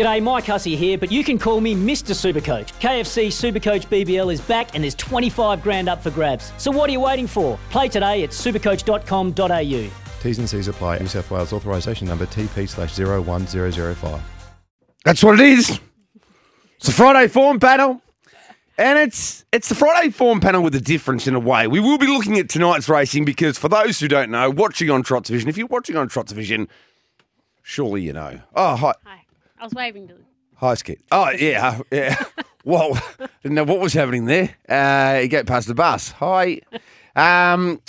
G'day, Mike Hussey here, but you can call me Mr. Supercoach. KFC Supercoach BBL is back and there's 25 grand up for grabs. So what are you waiting for? Play today at supercoach.com.au. T's and C's apply. New South Wales authorisation number TP slash 01005. That's what it is. It's the Friday form panel. And it's it's the Friday form panel with a difference in a way. We will be looking at tonight's racing because for those who don't know, watching on Trots Vision, if you're watching on Trots Vision, surely you know. Oh, hi. Hi. I was waving to him. Hi, Skit. Oh, yeah, yeah. Well, didn't know what was happening there. Uh, you get past the bus. Hi. Um,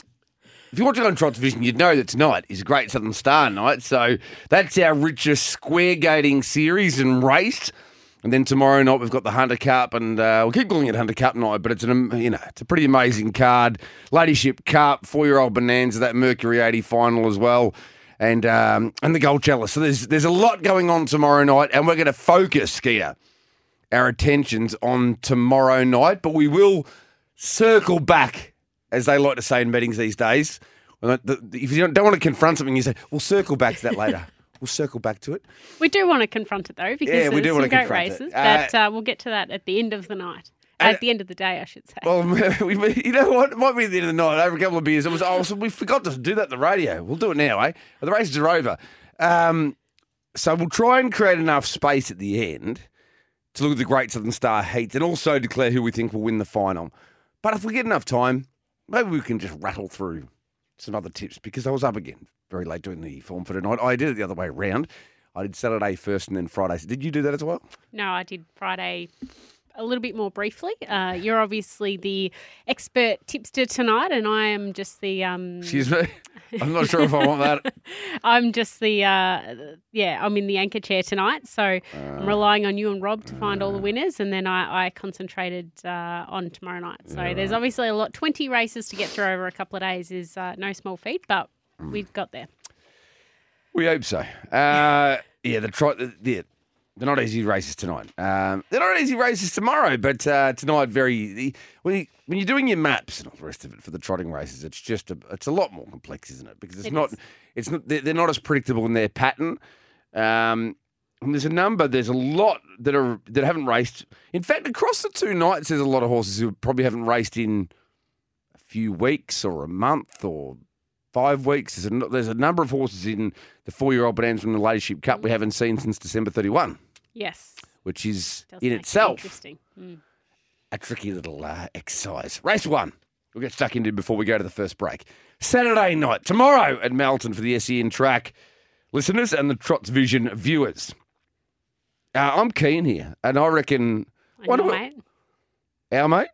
if you're watching on Trots Vision, you'd know that tonight is a Great Southern Star night. So that's our richest square gating series and race. And then tomorrow night we've got the Hunter Cup, and uh, we'll keep calling it Hunter Cup night, but it's an you know it's a pretty amazing card. Ladyship Cup, four year old Bonanza, that Mercury eighty final as well, and um, and the Gold Chalice. So there's there's a lot going on tomorrow night, and we're going to focus, Skeeter, our attentions on tomorrow night, but we will circle back, as they like to say in meetings these days. When the- the- If you don't, want to confront something, you say, "We'll circle back to that later." we'll circle back to it. We do want to confront it though, because Yeah, we do wanna great confront it. races. Uh, but uh, we'll get to that at the end of the night. At the end of the day, I should say. Well, we, you know what? It might be the end of the night. Over a couple of beers, it was. Oh, so we forgot to do that the radio. We'll do it now, eh? The races are over. Um, so we'll try and create enough space at the end to look at the Great Southern Star heats and also declare who we think will win the final. But if we get enough time, maybe we can just rattle through some other tips because I was up again very late doing the form for tonight. I did it the other way around. I did Saturday first and then Friday. Did you do that as well? no, I did Friday a little bit more briefly. Uh, you're obviously the expert tipster tonight, and I am just the um, Excuse me. I'm not sure if I want that. I'm just the uh, yeah. I'm in the anchor chair tonight, so I'm relying on you and Rob to find all the winners, and then I, I concentrated uh, on tomorrow night. So there's obviously a lot. Twenty races to get through over a couple of days is uh, no small feat, but we've got there. We hope so. Uh, yeah, the try. The, the, they're not easy races tonight. Um, they're not easy races tomorrow, but uh, tonight very. When, you, when you're doing your maps and all the rest of it for the trotting races, it's just a, it's a lot more complex, isn't it? Because it's It not is. it's not they're, they're not as predictable in their pattern. Um, and there's a number. There's a lot that are that haven't raced. In fact, across the two nights, there's a lot of horses who probably haven't raced in a few weeks or a month or five weeks. There's a, there's a number of horses in the four-year-old Bonanza from the Ladyship Cup we haven't seen since December 31, Yes, which is Does in itself interesting. Mm. a tricky little uh, exercise. Race one. We'll get stuck into before we go to the first break. Saturday night, tomorrow at Melton for the SEN track listeners and the Trots Vision viewers. Uh, I'm keen here, and I reckon What about- our mate,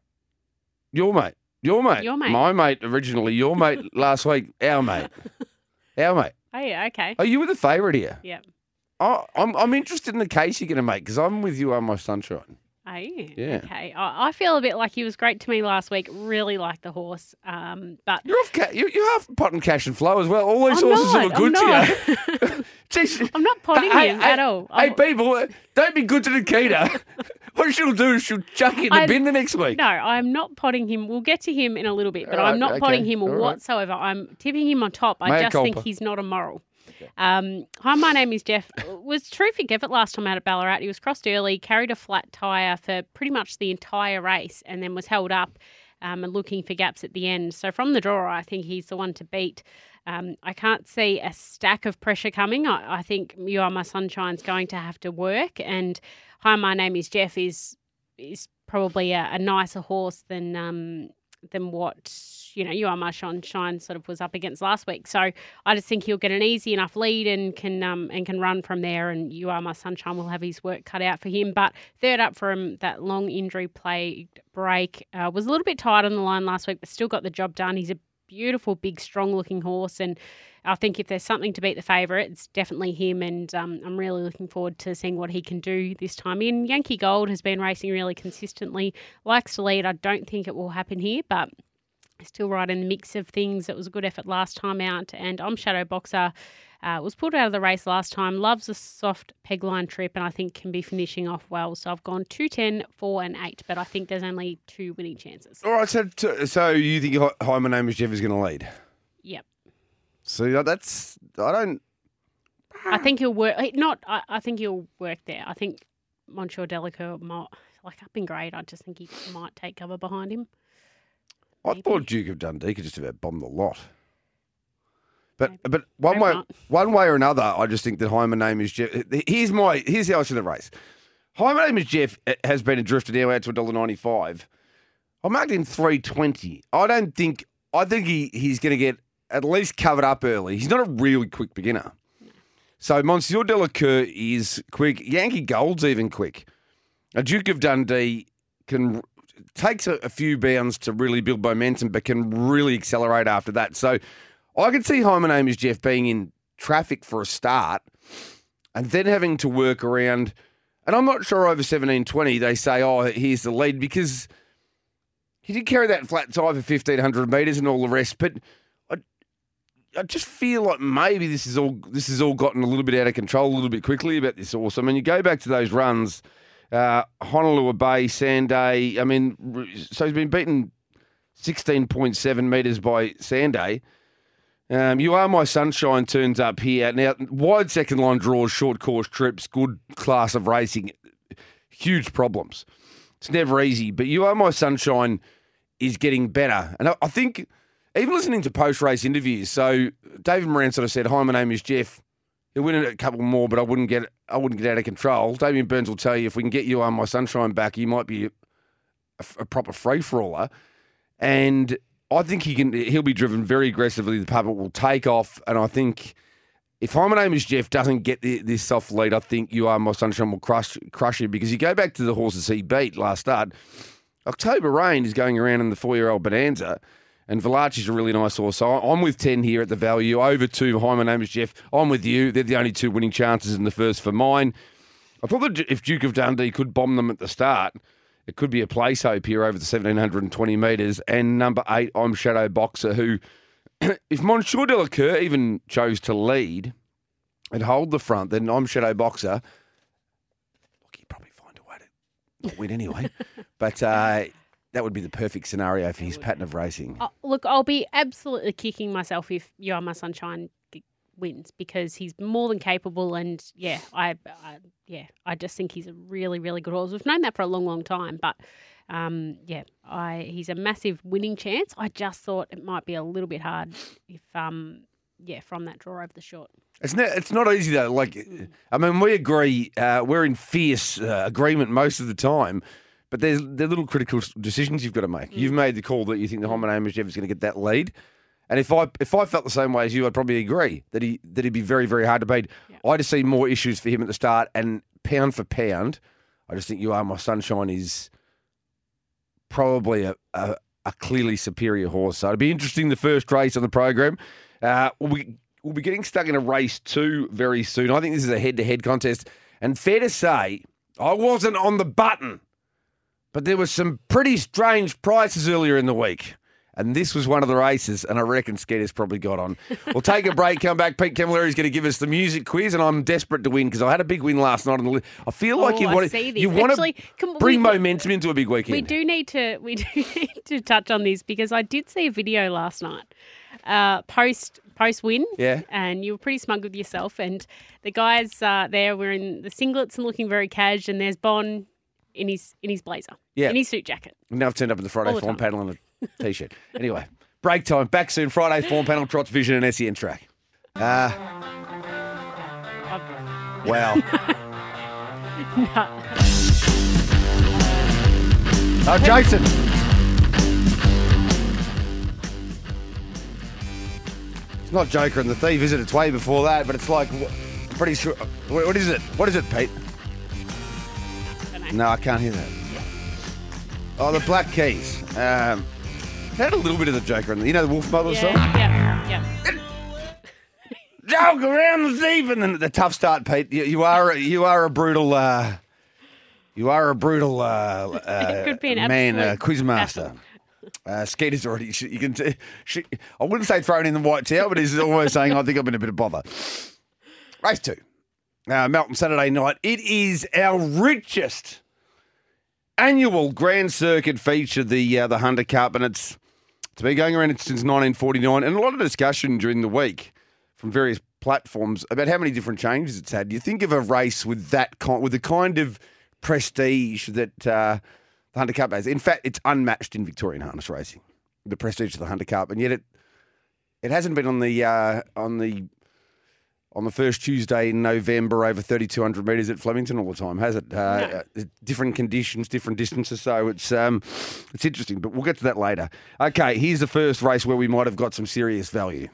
your mate, your mate, Your mate. my mate originally, your mate last week, our mate, our mate. Oh yeah, okay. Are you with the favourite here? Yeah. I, I'm I'm interested in the case you're going to make because I'm with you on my sunshine. Are you? Yeah. Okay. I, I feel a bit like he was great to me last week. Really like the horse. Um, but You're off. Ca- you, you're pot and cash and flow as well. All these I'm horses not, good I'm to you. Jeez. I'm not potting Hey, him hey, at all. Hey, I'm- people, uh, don't be good to Nikkita. what she'll do is she'll chuck you in the I- bin the next week. No, I'm not potting him. We'll get to him in a little bit, but All I'm not okay, potting him all right. whatsoever. I'm tipping him on top. I just think he's not a moral. Um, hi, my name is Jeff. Was terrific effort last time out at Ballarat. He was crossed early, carried a flat tyre for pretty much the entire race, and then was held up um, and looking for gaps at the end. So from the draw, I think he's the one to beat. Um, I can't see a stack of pressure coming. I, I think You Are My Sunshine's going to have to work. And Hi, my name is Jeff is is probably a, a nicer horse than um, than what you know you are my sunshine sort of was up against last week. So I just think he'll get an easy enough lead and can um, and can run from there. And you are my sunshine will have his work cut out for him. But third up from that long injury plagued break uh, was a little bit tight on the line last week, but still got the job done. He's a beautiful, big, strong looking horse and. I think if there's something to beat the favourite, it's definitely him, and um, I'm really looking forward to seeing what he can do this time. In Yankee Gold has been racing really consistently, likes to lead. I don't think it will happen here, but still right in the mix of things. It was a good effort last time out, and I'm Shadow Boxer. Uh, was pulled out of the race last time. Loves a soft peg line trip, and I think can be finishing off well. So I've gone 210, 4, and 8, but I think there's only two winning chances. All right, so so you think Hi- my name is Jeff is going to lead? Yep. See, that's I don't. I think he'll work. Not. I, I think he'll work there. I think Monsieur Delacour might like up in grade. I just think he might take cover behind him. I Maybe. thought Duke of Dundee could just about bomb the lot. But but one way not. one way or another, I just think that Hi, my name is Jeff. Here's my here's how I see the race. Hi, my name is Jeff eh, has been drifted now out to $1.95. I marked in three twenty. I don't think I think he, he's gonna get at least covered up early. He's not a really quick beginner. So Monsieur Delacour is quick. Yankee Gold's even quick. A Duke of Dundee can takes a, a few bounds to really build momentum, but can really accelerate after that. So I can see name is Jeff being in traffic for a start, and then having to work around. And I'm not sure over 1720 they say, oh, here's the lead because he did carry that flat tire for 1500 metres and all the rest. But I, I just feel like maybe this is all this has all gotten a little bit out of control a little bit quickly about this horse. I mean, you go back to those runs, uh, Honolulu Bay, Sanday. I mean, so he's been beaten 16.7 metres by Sanday. Um, you are my sunshine turns up here now. Wide second line draws, short course trips, good class of racing. Huge problems. It's never easy, but you are my sunshine is getting better, and I, think even listening to post race interviews. So David Moran sort of said, "Hi, my name is Jeff. He'll win a couple more, but I wouldn't get I wouldn't get out of control." Damien Burns will tell you if we can get you on my sunshine back, you might be a, a proper free for aller. And I think he can. He'll be driven very aggressively. The puppet will take off, and I think if my name is Jeff doesn't get the, this soft lead, I think you are my sunshine will crush crush you because you go back to the horses he beat last start. October Rain is going around in the four year old Bonanza. And Valachi's a really nice horse. So I'm with 10 here at the value. Over two. Hi, my name is Jeff. I'm with you. They're the only two winning chances in the first for mine. I thought that if Duke of Dundee could bomb them at the start, it could be a place hope here over the 1720 metres. And number eight, I'm Shadow Boxer, who, if Monsieur Delacour even chose to lead and hold the front, then I'm Shadow Boxer. Look, he'd probably find a way to not win anyway. but uh, that would be the perfect scenario for his pattern of racing. Oh, look, I'll be absolutely kicking myself if You Are My Sunshine wins because he's more than capable. And yeah, I, I yeah, I just think he's a really, really good horse. We've known that for a long, long time, but. Um, yeah, I he's a massive winning chance. I just thought it might be a little bit hard if um yeah from that draw over the short. It's not, it's not easy though. Like, I mean, we agree. Uh, we're in fierce uh, agreement most of the time, but there's there little critical decisions you've got to make. You've made the call that you think the is Jeff is going to get that lead, and if I if I felt the same way as you, I'd probably agree that he that he'd be very very hard to beat. I just see more issues for him at the start, and pound for pound, I just think you are my sunshine is probably a, a, a clearly superior horse. So it'd be interesting the first race on the program. Uh, we'll be we'll be getting stuck in a race two very soon. I think this is a head to head contest, and fair to say, I wasn't on the button, but there were some pretty strange prices earlier in the week. And this was one of the races, and I reckon Skeeter's probably got on. We'll take a break, come back. Pete Camilleri is going to give us the music quiz, and I'm desperate to win because I had a big win last night. On the li- I feel like Oh, you want to this. you want to can we- bring momentum into a big weekend. We do need to we do need to touch on this because I did see a video last night, uh, post post win. Yeah. And you were pretty smug with yourself. And the guys uh, there were in the singlets and looking very cash. And there's Bon in his in his blazer. Yeah. In his suit jacket. Now I've turned up in the Friday form panel and a t-shirt. anyway, break time. Back soon. Friday form panel, Trots Vision and SEN track. Uh, wow. oh, Jason. It's not Joker and the Thief, is it? It's way before that, but it's like, wh- pretty sure. What is it? What is it, Pete? No, I can't hear that. Oh, the Black Keys. Um, had a little bit of the Joker in there. You know the Wolfmother Yeah, song? yeah, yeah. Joke around the thief, and then the tough start, Pete. You, you are a- you are a brutal uh, you are a brutal uh, uh, could be an man, uh, quizmaster. Uh, Skeeter's already. she- You can. T- she, I wouldn't say thrown in the white towel, but he's almost saying I think I've been a bit of bother. Race two, uh, Melton Saturday night. It is our richest annual Grand Circuit feature, the uh, the Hunter Cup, and it's it's been going around since 1949, and a lot of discussion during the week from various platforms about how many different changes it's had. Do You think of a race with that kind, with the kind of prestige that uh, the Hunter Cup has. In fact, it's unmatched in Victorian harness racing. The prestige of the Hunter Cup, and yet it it hasn't been on the uh, on the on the first Tuesday in November over 3,200 metres at Flemington all the time, has it? Uh, uh, different conditions, different distances, so it's um, it's interesting. But we'll get to that later. Okay, here's the first race where we might have got some serious value.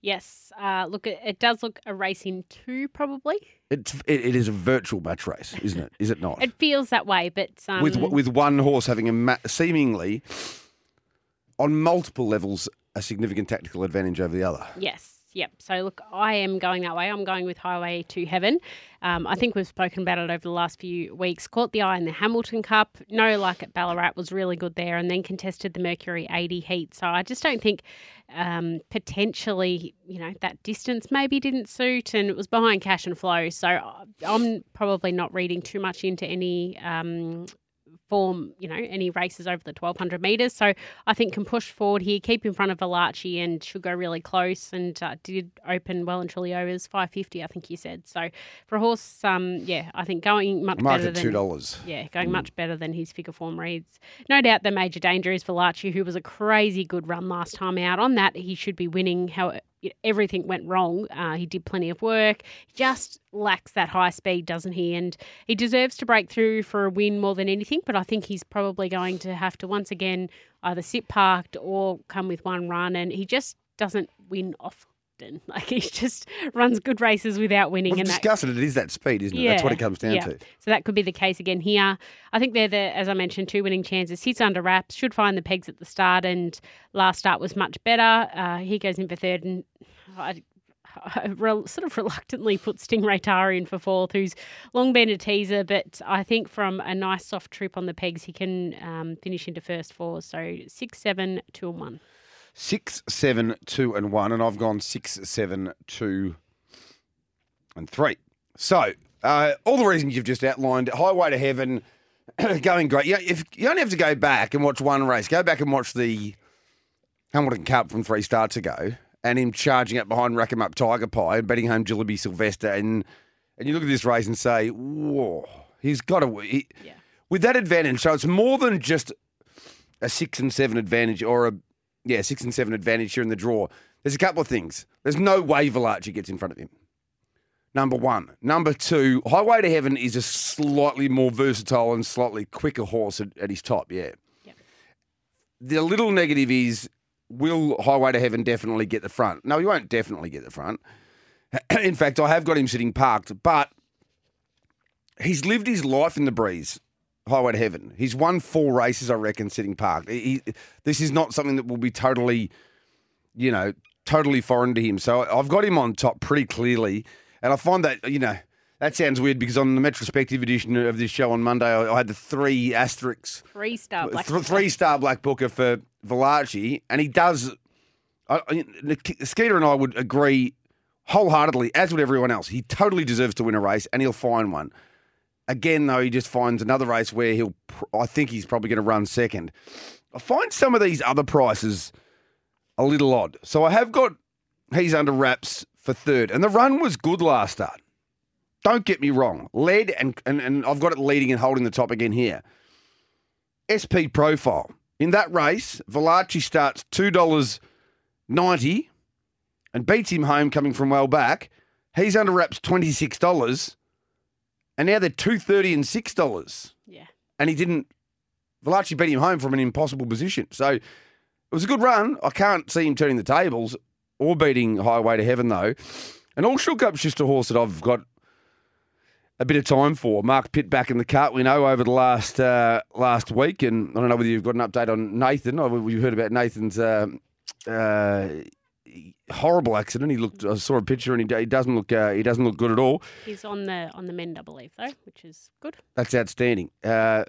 Yes. Uh, look, it, it does look a race in two, probably. It's it, it is a virtual match race, isn't it? Is it not? It feels that way, but um, with with one horse having a ma- seemingly on multiple levels a significant tactical advantage over the other. Yes. Yep. So look, I am going that way. I'm going with Highway to Heaven. Um, I think we've spoken about it over the last few weeks. Caught the eye in the Hamilton Cup. No luck at Ballarat was really good there, and then contested the Mercury 80 heat. So I just don't think um, potentially, you know, that distance maybe didn't suit, and it was behind Cash and Flow. So I'm probably not reading too much into any um, form, you know, any races over the 1200 metres. So I think can push forward here, keep in front of Valachi and should go really close and uh, did open well and truly overs 550, I think you said. So for a horse, um, yeah, I think going much Mark better than two dollars. yeah, going much better than his figure form reads. No doubt the major danger is Valachi, who was a crazy good run last time out. On that, he should be winning. How everything went wrong. Uh, he did plenty of work. Just lacks that high speed, doesn't he? And he deserves to break through for a win more than anything. But I think he's probably going to have to once again either sit parked or come with one run. And he just doesn't win often. Like he just runs good races without winning. We've and that it. It is that speed, isn't it? That's what it comes down yeah. to. So that could be the case again here. I think they're the, as I mentioned, two winning chances. Sits under wraps, should find the pegs at the start, and last start was much better. Uh, he goes in for third, and I, I re- sort of reluctantly put Stingray Tara in for fourth, who's long been a teaser, but I think from a nice soft trip on the pegs, he can um, finish into first four. So six, seven, two, and one. Six, seven, two, and one, and I've gone six, seven, two, and three. So uh, all the reasons you've just outlined, Highway to Heaven, going great. You, if you only have to go back and watch one race, go back and watch the Hamilton Cup from three starts ago, and him charging up behind Rack 'em Up Tiger Pie and betting home Jillaby Sylvester, and and you look at this race and say, whoa, he's got to. He, Yeah. With that advantage, so it's more than just a six and seven advantage or a yeah six and seven advantage here in the draw. There's a couple of things. There's no way Valachi gets in front of him. Number one. Number two, Highway to Heaven is a slightly more versatile and slightly quicker horse at, at his top. Yeah. Yep. The little negative is, will Highway to Heaven definitely get the front? No, he won't definitely get the front. in fact, I have got him sitting parked, but he's lived his life in the breeze. Highway to Heaven. He's won four races, I reckon, sitting parked. He, this is not something that will be totally, you know, totally foreign to him. So I've got him on top pretty clearly. And I find that, you know, that sounds weird because on the retrospective edition of this show on Monday, I, I had the three asterisks, Three star black. th- three star black booker for Valachi, and he does. I, I, Skeeter and I would agree wholeheartedly, as would everyone else. He totally deserves to win a race, and he'll find one. Again, though, he just finds another race where he'll, I think he's probably going to run second. I find some of these other prices a little odd. So I have got he's under wraps for third, and the run was good last start. Don't get me wrong, led and and, and I've got it leading and holding the top again here. SP profile in that race, Valachi starts two dollars ninety and beats him home coming from well back. He's under wraps twenty six dollars, and now they're two thirty and six dollars Yeah. and he didn't. Valachi beat him home from an impossible position. So it was a good run. I can't see him turning the tables or beating Highway to Heaven, though. And All Shook Up's just a horse that I've got a bit of time for. Mark Pitt back in the cart, we know, over the last uh, last week. And I don't know whether you've got an update on Nathan. Or we've heard about Nathan's uh, uh, horrible accident. He looked. I saw a picture, and he, he doesn't look. Uh, he doesn't look good at all. He's on the on the mend, I believe, though, which is good. That's outstanding. Uh,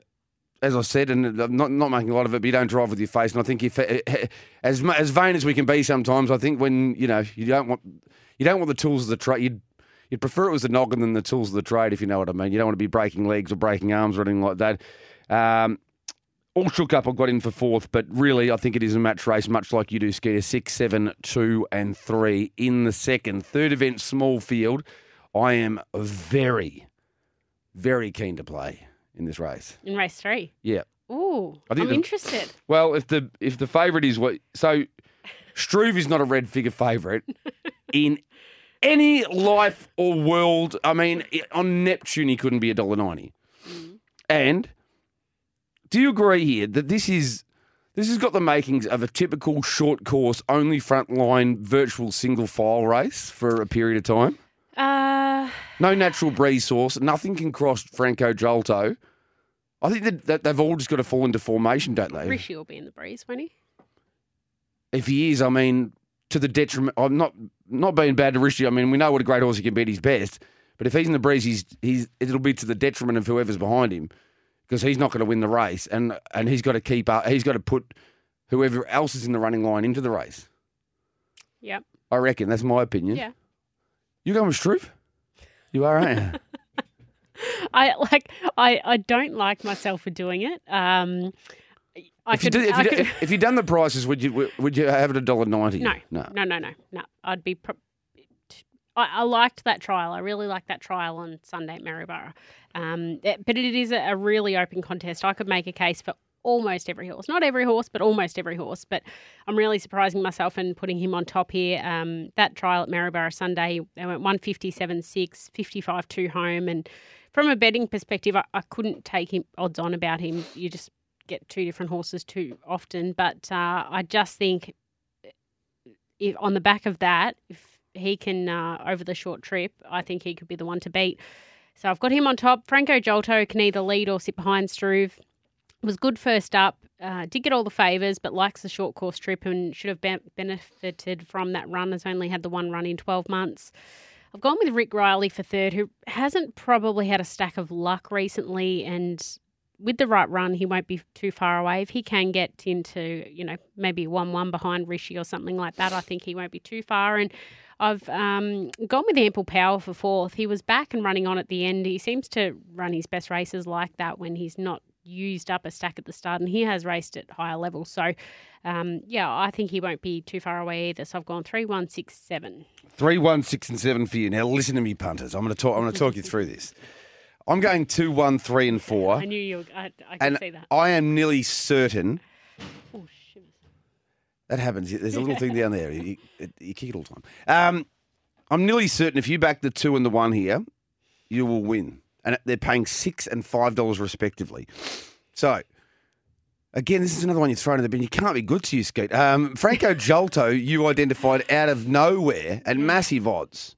as I said, and I'm not not making a lot of it, but you don't drive with your face. And I think if as as vain as we can be sometimes, I think when you know you don't want you don't want the tools of the trade. You'd you'd prefer it was the noggin than the tools of the trade, if you know what I mean. You don't want to be breaking legs or breaking arms or anything like that. Um, all shook up. I've got in for fourth, but really, I think it is a match race, much like you do, Skeeter. Six, seven, two, and three in the second. Third event, small field. I am very, very keen to play in this race. In race three. Yeah. Ooh, I the- interested. Well, if the if the favourite is what so Struve is not a red figure favourite in any life or world. I mean, on Neptune he couldn't be a dollar ninety. Mm. And do you agree here that this is this has got the makings of a typical short course, only front line virtual single file race for a period of time? Uh, No natural breeze source. Nothing can cross Franco Jolto. I think that, that they've all just got to fall into formation, don't they? Rishi will be in the breeze, won't he? if he is, I mean, to the detriment. I'm not not being bad to Rishi. I mean, we know what a great horse he can be at his best. But if he's in the breeze, he's he's it'll be to the detriment of whoever's behind him because he's not going to win the race, and and he's got to keep up. He's got to put whoever else is in the running line into the race. Yep. I reckon that's my opinion. Yeah. You going with Struve? You are, aren't you? I like. I, I don't like myself for doing it. Um, I if, you did, if, you could- did, if you'd done the prices, would you would you have it a dollar ninety? No, no. no, no, no, no. I'd be. Pro- I, I liked that trial. I really liked that trial on Sunday at Maryborough. Um, it- but it is a, a really open contest. I could make a case for almost every horse. Not every horse, but almost every horse. But I'm really surprising myself and putting him on top here. Um, that trial at Maryborough Sunday, they went 157 6, 55 2 home. And from a betting perspective, I, I couldn't take him odds on about him. You just get two different horses too often. But uh, I just think if on the back of that, if he can uh, over the short trip, I think he could be the one to beat. So I've got him on top. Franco Jolto can either lead or sit behind Struve. Was good first up. Uh, did get all the favours, but likes the short course trip and should have be- benefited from that run. Has only had the one run in 12 months. I've gone with Rick Riley for third, who hasn't probably had a stack of luck recently, and with the right run, he won't be too far away. If he can get into, you know, maybe one-one behind Rishi or something like that, I think he won't be too far. And I've um, gone with ample power for fourth. He was back and running on at the end. He seems to run his best races like that when he's not used up a stack at the start, and he has raced at higher levels. So, um, yeah, I think he won't be too far away either. So I've gone three, one, six, seven. Three, one, six, and seven for you. Now listen to me, punters. I'm going to talk. I'm going to talk you through this. I'm going two, one, three, and four, I knew you. I, I could and see that. I am nearly certain Oh. That happens. There's a little thing down there. You, you, you kick it all the time. Um, I'm nearly certain if you back the two and the one here, you will win, and they're paying six and five dollars respectively. So. Again, this is another one you're thrown in the bin. You can't be good to you, Skeet. Um, Franco Jolto, you identified out of nowhere and massive odds.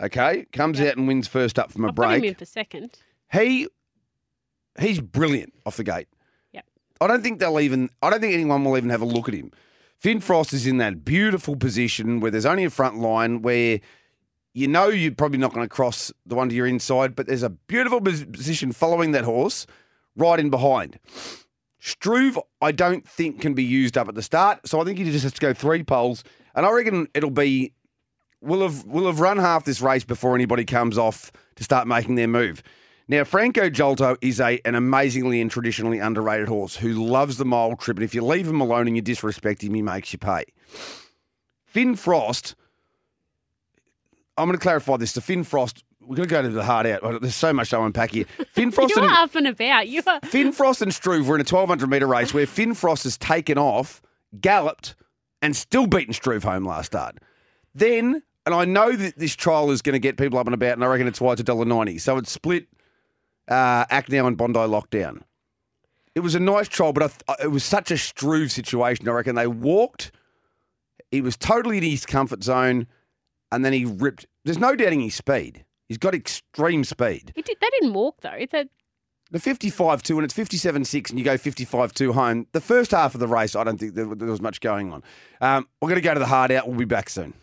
Okay, comes out and wins first up from a got break. him in for second. He he's brilliant off the gate. Yep. I don't think they'll even I don't think anyone will even have a look at him. Finn Frost is in that beautiful position where there's only a front line where you know you're probably not going to cross the one to your inside, but there's a beautiful position following that horse right in behind. Struve, I don't think can be used up at the start, so I think he just has to go three poles, and I reckon it'll be we'll have we'll have run half this race before anybody comes off to start making their move. Now, Franco Jolto is a an amazingly and traditionally underrated horse who loves the mile trip, and if you leave him alone and you disrespect him, he makes you pay. Finn Frost, I'm going to clarify this. The Finn Frost, we're going to go to the hard out. There's so much to unpack here. Finn Frost You're and up and about. You are. Finn Frost and Struve were in a 1200 metre race where Finn Frost has taken off, galloped, and still beaten Struve home last start. Then, and I know that this trial is going to get people up and about, and I reckon it's why it's $1.90. So it's split uh, Acknow and Bondi lockdown. It was a nice trial, but I th- it was such a Struve situation. I reckon they walked. He was totally in his comfort zone, and then he ripped. There's no doubting his speed. He's got extreme speed. He did, they didn't walk though. They, The 55 2 and it's 57 6 and you go 55 2 home. The first half of the race, I don't think there, there was much going on. Um, we're going to go to the hard out. We'll be back soon.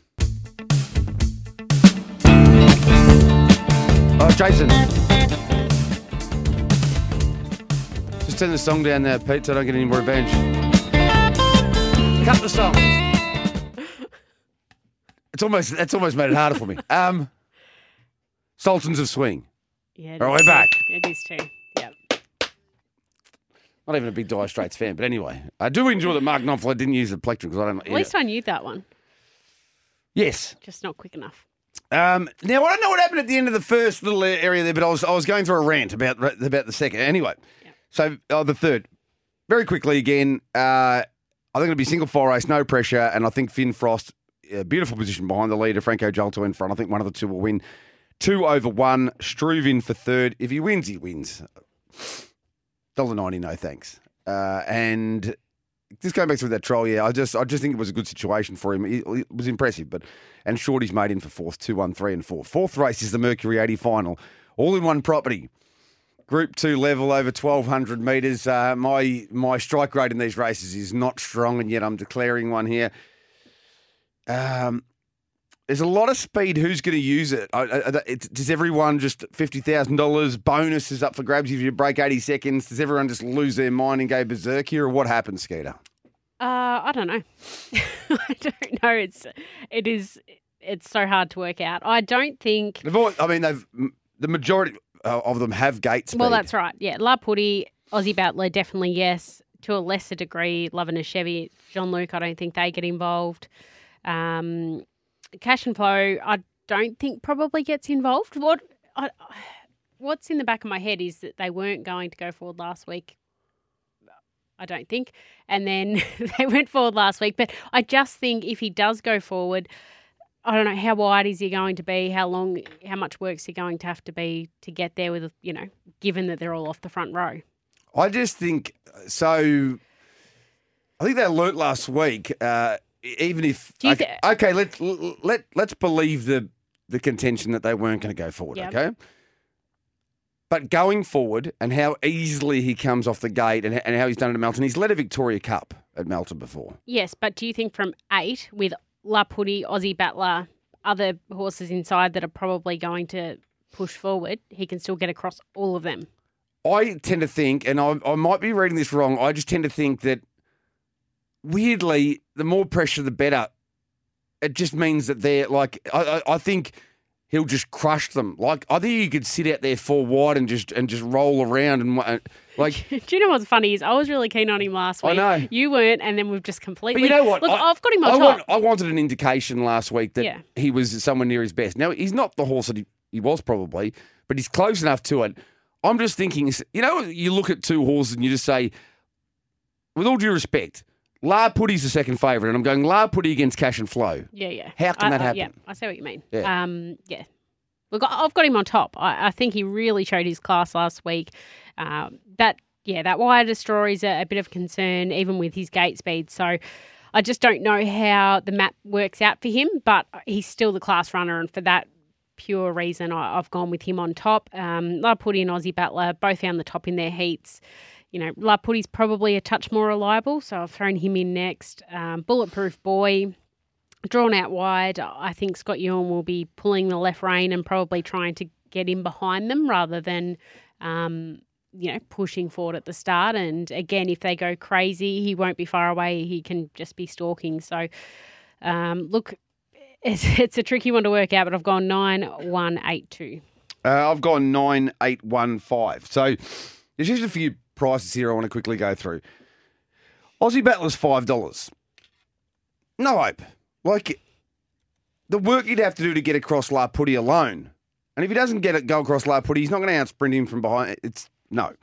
Oh, Jason. Turn the song down there, Pete, so I don't get any more revenge. Cut the song. It's almost that's almost made it harder for me. Um, Sultans of Swing. yeah. right, we're back. It is too. Yep. Not even a big Dire Straits fan, but anyway, I do enjoy that Mark Knopfler didn't use the plectrum because I don't. At least I knew that one, yes. just not quick enough. Um, now I don't know what happened at the end of the first little area there, but I was I was going through a rant about about the second. Anyway, so oh, the third, very quickly again. Uh, I think it'll be single file race, no pressure, and I think Finn Frost, beautiful position behind the leader, Franco Jolto in front. I think one of the two will win. Two over one, Struve in for third. If he wins, he wins. Dollar ninety, no thanks. Uh, and just going back to that trial, yeah, I just I just think it was a good situation for him. It, it was impressive, but and Shorty's made in for fourth, two, one, three, and four. Fourth race is the Mercury 80 final, all in one property. Group two level over 1,200 metres. Uh, my my strike rate in these races is not strong, and yet I'm declaring one here. Um, there's a lot of speed. Who's going to use it? I, I, it's, does everyone just fifty thousand dollars bonuses up for grabs if you break 80 seconds? Does everyone just lose their mind and go berserk here, or what happens, Skeeter? Uh, I don't know. I don't know. It's it is it's so hard to work out. I don't think. All, I mean, they've the majority of them have gate speed. Well, that's right. Yeah, La Putty, Aussie Battler, definitely yes. To a lesser degree, Loving a Chevy, John Luke. I don't think they get involved. Um, Cash and Flow, I don't think probably gets involved. What I, what's in the back of my head is that they weren't going to go forward last week. I don't think, and then they went forward last week. But I just think if he does go forward, I don't know how wide is he going to be, how long, how much work's he going to have to be to get there with, you know, given that they're all off the front row. I just think so. I think they learnt last week. Uh, even if Do you okay, thi- okay, let let let's believe the the contention that they weren't going to go forward. Yep. Okay. But going forward, and how easily he comes off the gate, and, and how he's done it at Melton, he's led a Victoria Cup at Melton before. Yes, but do you think from eight with La Putty, Aussie Battler, other horses inside that are probably going to push forward, he can still get across all of them? I tend to think, and I, I might be reading this wrong, I just tend to think that weirdly, the more pressure, the better. It just means that they're like, I, I, I think he'll just crush them. Like, I think you could sit out there four wide and just and just roll around and like. Do you know what's funny is I was really keen on him last week. I know. You weren't, and then we've just completely. But you know what? Look, I, have got him on I top. want- I wanted an indication last week that Yeah. he was somewhere near his best. Now he's not the horse that he, he was probably, but he's close enough to it. I'm just thinking, you know, you look at two horses and you just say, with all due respect, La Putty's the second favourite, and I'm going La Putty against Cash and Flow. Yeah, yeah. How can I- that I- Yeah, happen? I see what you mean. Yeah. Um, yeah. Look, I- I've got him on top. I, I think he really showed his class last week. Um, that, yeah, that wire destroyer is a, a bit of concern, even with his gate speed. So I just don't know how the map works out for him, but he's still the class runner, and for that pure reason, I, I've gone with him on top. Um, La Putty and Aussie Butler, both found the top in their heats. You know, La Putty's probably a touch more reliable, so I've thrown him in next. Um, Bulletproof Boy, drawn out wide. I think Scott Ewen will be pulling the left rein and probably trying to get in behind them rather than, um, you know, pushing forward at the start. And again, if they go crazy, he won't be far away. He can just be stalking. So, um, look, it's, it's a tricky one to work out, but I've gone nine one eight two. Uh, I've gone nine eight one five. So there's just a few prices here I want to quickly go through. Aussie Battler's five dollars. No hope. Like the work he'd have to do to get across La Putty alone, and if he doesn't get it go across La Putty, he's not going to outsprint him from behind. It's no.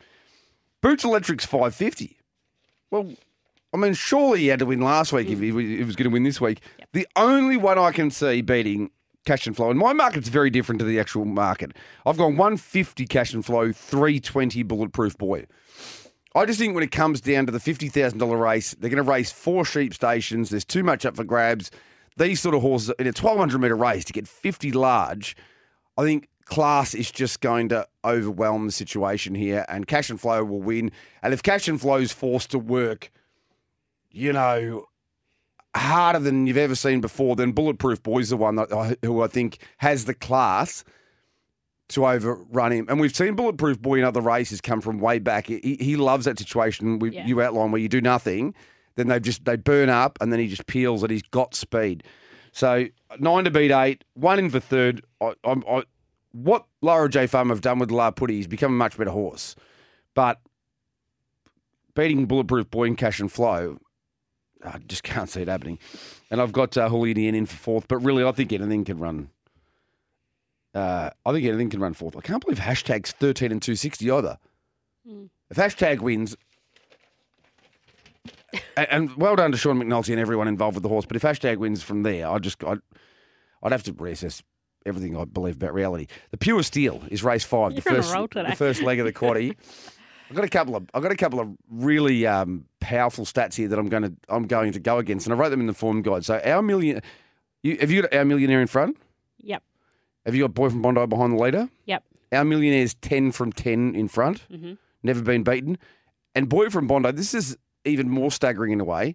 Boots Electric's five fifty. Well, I mean, surely he had to win last week if he, if he was going to win this week. The only one I can see beating cash and flow, and my market's very different to the actual market. I've gone 150 cash and flow, 320 bulletproof boy. I just think when it comes down to the $50,000 race, they're going to race four sheep stations. There's too much up for grabs. These sort of horses in a 1200 metre race to get 50 large, I think class is just going to overwhelm the situation here, and cash and flow will win. And if cash and flow is forced to work, you know, harder than you've ever seen before, then Bulletproof Boy's the one that who I think has the class to overrun him. And we've seen Bulletproof Boy in other races come from way back. He, he loves that situation we, Yeah. you outline where you do nothing, then they just they burn up, and then he just peels and he's got speed. So nine to beat eight, one in for third. I, I'm I, what Laura J Farm have done with La Putty, he's become a much better horse, but beating Bulletproof Boy in Cash and Flow. I just can't see it happening. And I've got uh, Julian in for fourth, but really, I think anything can run. Uh, I think anything can run fourth. I can't believe hashtag's 13 and 260 either. If hashtag wins, and, and well done to Sean McNulty and everyone involved with the horse, but if hashtag wins from there, I just I'd, I'd have to reassess everything I believe about reality. The pure steel is race 5 You're the first the first leg of the quaddy. I've got a couple of I've got a couple of really um, powerful stats here that I'm going to I'm going to go against, and I wrote them in the form guide. So our million, you, have you got our millionaire in front? Yep. Have you got boy from Bondi behind the leader? Yep. Our millionaire is ten from ten in front, Mhm. never been beaten, and boy from Bondi. This is even more staggering in a way.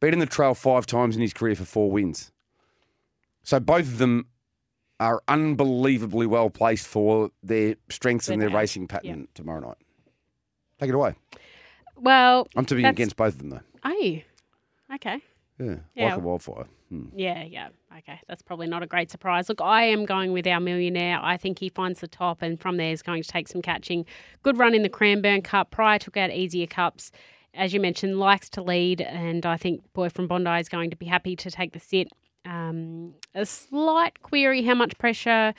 Beaten the trail five times in his career for four wins. So both of them are unbelievably well placed for their strengths and their racing pattern tomorrow night. Take it away. Well, I'm to be That's- against both of them though. are you? Okay. Yeah, Yeah. like a wildfire. Hmm. Yeah, yeah. Okay. That's probably not a great surprise. Look, I am going with our millionaire. I think he finds the top and from there is going to take some catching. Good run in the Cranbourne Cup. Prior took out easier cups. As you mentioned, likes to lead, and I think Boy from Bondi is going to be happy to take the sit. Um, a slight query how much pressure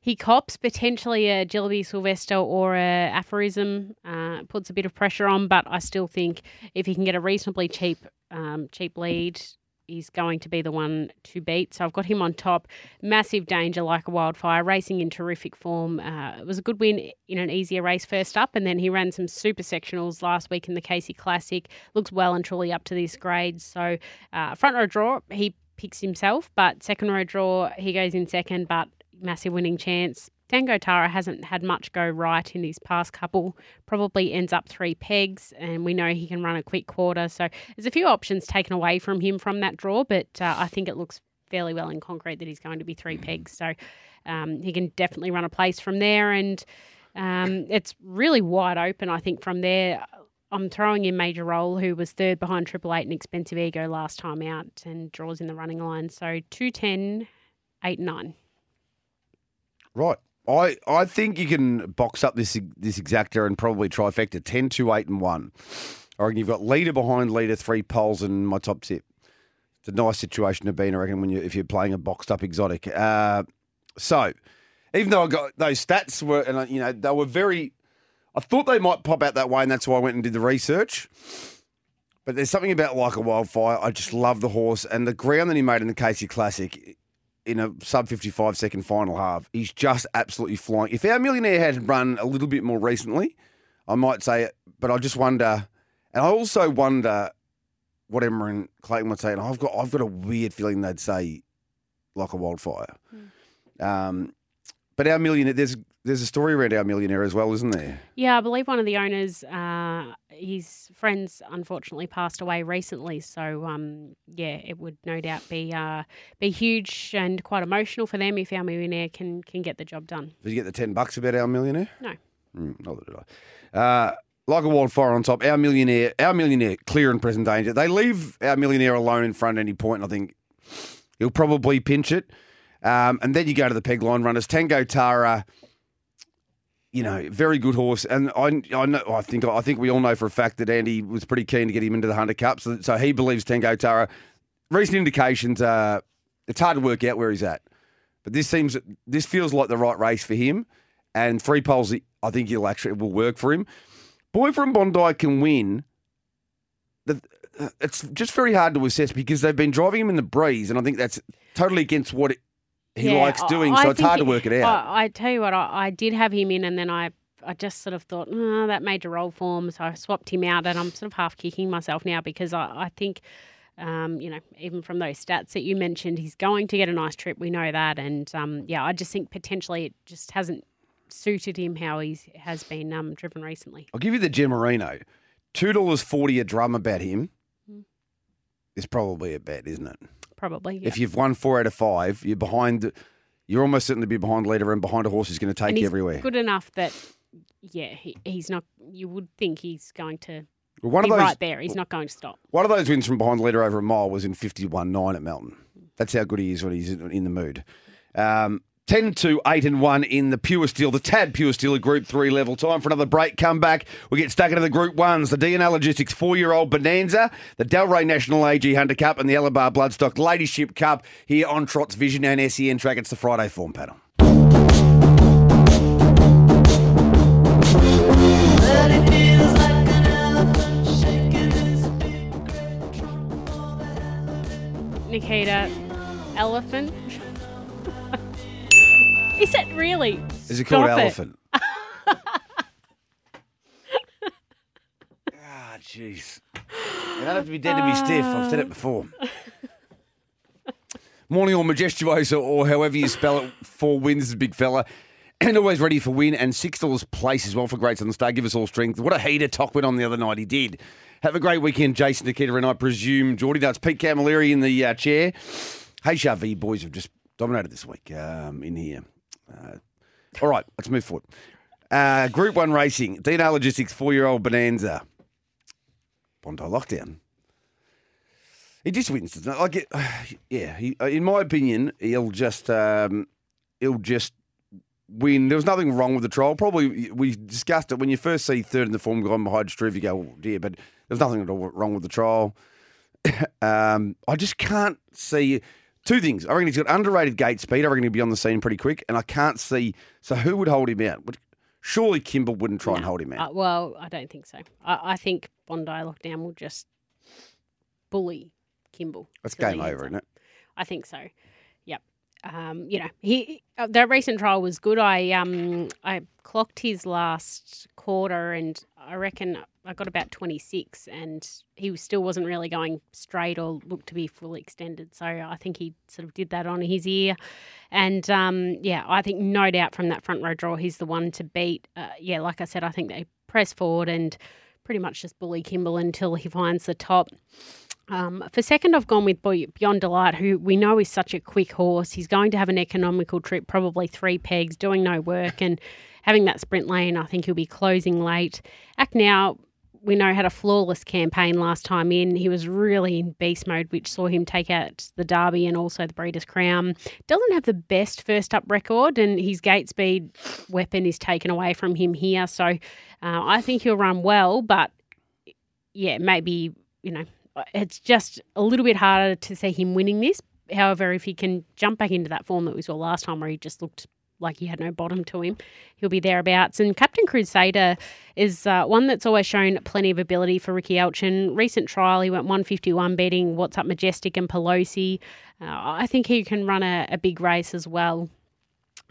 he cops, potentially a Jillaby Sylvester or a aphorism uh, puts a bit of pressure on, but I still think if he can get a reasonably cheap um, cheap lead, he's going to be the one to beat. So I've got him on top. Massive danger like a wildfire, racing in terrific form. Uh, it was a good win in an easier race first up, and then he ran some super sectionals last week in the Casey Classic. Looks well and truly up to these grades. So uh, front row draw, he picks himself, but second row draw, he goes in second, but massive winning chance. Tango Tara hasn't had much go right in his past couple. Probably ends up three pegs, and we know he can run a quick quarter. So there's a few options taken away from him from that draw, but uh, I think it looks fairly well in concrete that he's going to be three pegs. So um, he can definitely run a place from there, and um, it's really wide open. I think from there. I'm throwing in Major Roll, who was third behind Triple Eight and Expensive Ego last time out, and draws in the running line. So 210, 8 9. Right. I, I think you can box up this this exacta and probably trifecta 10, 2, 8, and 1. I reckon you've got leader behind leader, three poles, and my top tip. It's a nice situation to be in, I reckon, when you if you're playing a boxed up exotic. Uh, so, even though I got those stats were, and I- you know, they were very. I thought they might pop out that way, and that's why I went and did the research. But there's something about like a wildfire. I just love the horse and the ground that he made in the Casey Classic in a sub 55 second final half. He's just absolutely flying. If our millionaire had run a little bit more recently, I might say it, but I just wonder, and I also wonder what Emma and Clayton would say. And I've got, I've got a weird feeling they'd say like a wildfire. Um, but our millionaire, there's there's a story around our millionaire as well, isn't there? Yeah, I believe one of the owners, uh, his friends, unfortunately passed away recently. So, um, yeah, it would no doubt be uh, be huge and quite emotional for them if our millionaire can can get the job done. Did you get the ten bucks about our millionaire? No. Mm, neither did I. Uh, like a wildfire on top, our millionaire, our millionaire, clear and present danger. They leave our millionaire alone in front at any point. And I think he'll probably pinch it. Um, and then you go to the peg line runners. Tango Tara, you know, very good horse. And I, I know, I think, I think we all know for a fact that Andy was pretty keen to get him into the Hunter Cup. So, so he believes Tango Tara. Recent indications, uh, it's hard to work out where he's at. But this seems, this feels like the right race for him. And three poles, I think he'll actually will work for him. Boy from Bondi can win. The, it's just very hard to assess because they've been driving him in the breeze, and I think that's totally against what it, he Yeah, likes doing. I so it's think hard to work it out. I, I tell you what, I, I did have him in, and then I I just sort of thought, oh, that major role form, so I swapped him out, and I'm sort of half kicking myself now because I, I think. Um, you know, even from those stats that you mentioned, he's going to get a nice trip. We know that, and um, yeah, I just think potentially it just hasn't suited him how he has been um, driven recently. I'll give you the Gemarino. Two dollars forty a drum about him Hmm. is probably a bet, isn't it? Probably, yeah. If you've won four out of five, you're behind. You're almost certain to be behind leader and behind a horse who's going to take you everywhere. good enough that, yeah, he, he's not. You would think he's going to Well, one be of those, right there. He's not going to stop. one of those wins from behind leader over a mile was in fifty-one nine at Melton. That's how good he is when he's in in the mood. Um, 10 to 8 and 1 in the Pure Steel, the Tad Pure Steel Group 3 level. Time for another break. Come back. We get stuck into the Group 1s, the DNA Logistics four year old Bonanza, the Del-Re National AG Hunter Cup, and the Alabar Bloodstock Ladyship Cup here on Trot's Vision and SEN track. It's the Friday form panel. Nikkita, elephant. Is it really? Is it called Stop elephant? Ah, jeez. You don't have to be dead to be stiff. I've said it before. Morning or majestuoso, or however you spell it. Four wins, big fella. And always ready for win. And $6 place as well for greats on the Star. Give us all strength. What a heater Tock went on the other night. He did. Have a great weekend, Jason Nikkita, and I presume Geordie. That's Pete Camilleri in the uh, chair. HRV boys have just dominated this week um, in here. Uh, all right, let's move forward. Uh, Group 1 racing. DNA Logistics four year old Bonanza. Bondi lockdown. He just wins? Like, it, yeah. He, uh, in my opinion, he'll just um, he'll just win. There was nothing wrong with the trial. Probably we discussed it when you first see third in the form going behind Struve. You go, oh dear, but there's nothing at all wrong with the trial. um, I just can't see two things. I reckon he's got underrated gate speed. I reckon he'll be on the scene pretty quick, and I can't see. So who would hold him out? Surely Kimball wouldn't try and hold him out. Uh, well, I don't think so. I, I think Bondi lockdown will just bully Kimball. That's game over, isn't it? I think so. Yep. Um, you know, he uh, the recent trial was good. I um I clocked his last quarter, and I reckon I got about twenty six, and he still wasn't really going straight or looked to be fully extended. So I think he sort of did that on his ear, and um yeah, I think no doubt from that front row draw, he's the one to beat. Uh, yeah, like I said, I think they press forward and pretty much just bully Kimball until he finds the top. Um, for second, I've gone with Beyond Delight, who we know is such a quick horse. He's going to have an economical trip, probably three pegs, doing no work, and having that sprint lane. I think he'll be closing late. Act now. We know had a flawless campaign last time in. He was really in beast mode, which saw him take out the Derby and also the Breeders' Crown. Doesn't have the best first up record, and his gate speed weapon is taken away from him here. So uh, I think he'll run well, but yeah, maybe you know it's just a little bit harder to see him winning this. However, if he can jump back into that form that we saw last time where he just looked like he had no bottom to him, he'll be thereabouts. And Captain Crusader is uh, one that's always shown plenty of ability for Ricky Elchin. Recent trial, he went 151 beating What's Up Majestic and Pelosi. Uh, I think he can run a, a big race as well.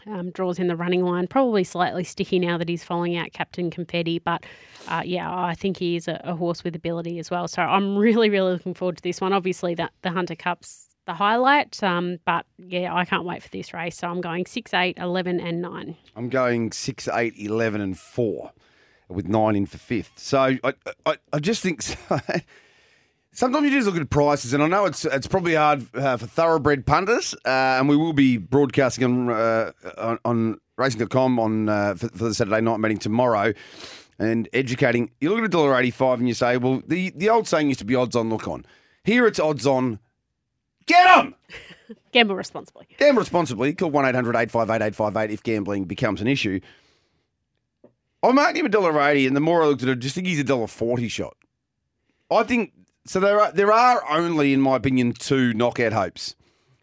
Um, draws in the running line, probably slightly sticky now that he's following out Captain Confetti. But uh, yeah, I think he is a, a horse with ability as well. So I'm really, really looking forward to this one. Obviously, that the Hunter Cup's the highlight, um, but yeah, I can't wait for this race. So I'm going 6, 8, 11, and 9. I'm going 6, 8, 11, and 4 with 9 in for fifth. So I, I, I just think sometimes you just look at prices, and I know it's it's probably hard uh, for thoroughbred punters, uh, and we will be broadcasting on, uh, on, on racing.com on, uh, for, for the Saturday night meeting tomorrow. And educating, you look at a dollar eighty-five, and you say, "Well, the, the old saying used to be odds on, look on." Here it's odds on. Get them. Gamble responsibly. Gamble responsibly. Call 1 800 858 858 if gambling becomes an issue. I'm marking him a dollar eighty, and the more I looked at it, I just think he's a dollar forty shot. I think so. There are there are only, in my opinion, two knockout hopes,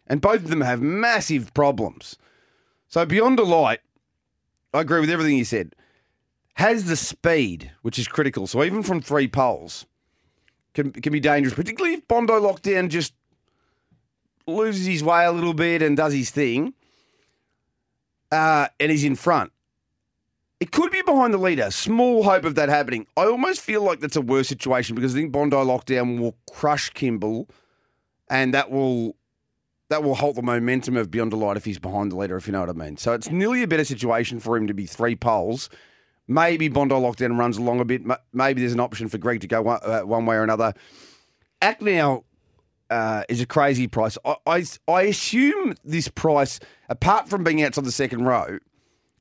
and both of them have massive problems. So beyond delight, I agree with everything you said. Has the speed, which is critical. So even from three poles, can can be dangerous, particularly if Bondi lockdown just loses his way a little bit and does his thing, uh, and he's in front. It could be behind the leader. Small hope of that happening. I almost feel like that's a worse situation because I think Bondi lockdown will crush Kimball, and that will that will halt the momentum of Beyond Delight if he's behind the leader, if you know what I mean. So it's nearly a better situation for him to be three poles. Maybe Bondi lockdown runs along a bit. Maybe there's an option for Greg to go one, uh, one way or another. Act now uh, is a crazy price. I, I, I assume this price, apart from being outside the second row,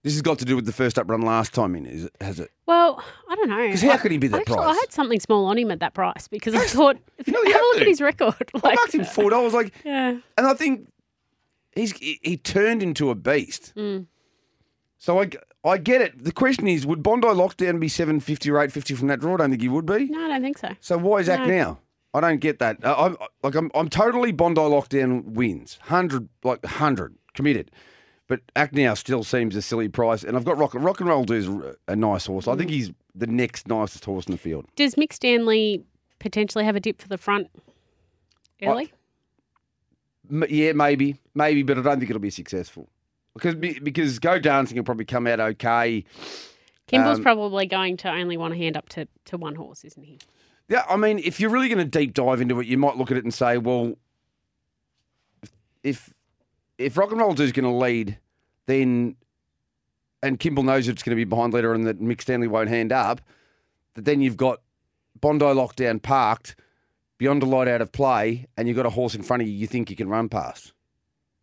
this has got to do with the first up run last time in, is it, has it? Well, I don't know. 'Cause how I- could he be that actually, price? I had something small on him at that price because I thought, if You you know, you have a look to. at his record. I Like, marked him four dollars, like, yeah. and I think he's he, he turned into a beast. So I, I get it. The question is, would Bondi Lockdown be 750 or 850 from that draw? I don't think he would be. No, I don't think so. So why is Act No. now? I don't get that. Uh, I'm like I'm, I'm totally Bondi Lockdown wins hundred like hundred committed, but Act now still seems a silly price. And I've got Rock Rock and Roll Do's a nice horse. I think he's the next nicest horse in the field. Does Mick Stanley potentially have a dip for the front early? M- yeah, maybe, maybe, but I don't think it'll be successful because because Go Dancing will probably come out okay. Kimball's um, probably going to only want to hand up to, to one horse, isn't he? Yeah, I mean, if you're really going to deep dive into it, you might look at it and say, well, if if Rock and Roll is going to lead, then and Kimball knows it's going to be behind leader and that Mick Stanley won't hand up, that then you've got Bondi lockdown parked, Beyond Delight out of play, and you've got a horse in front of you you think you can run past.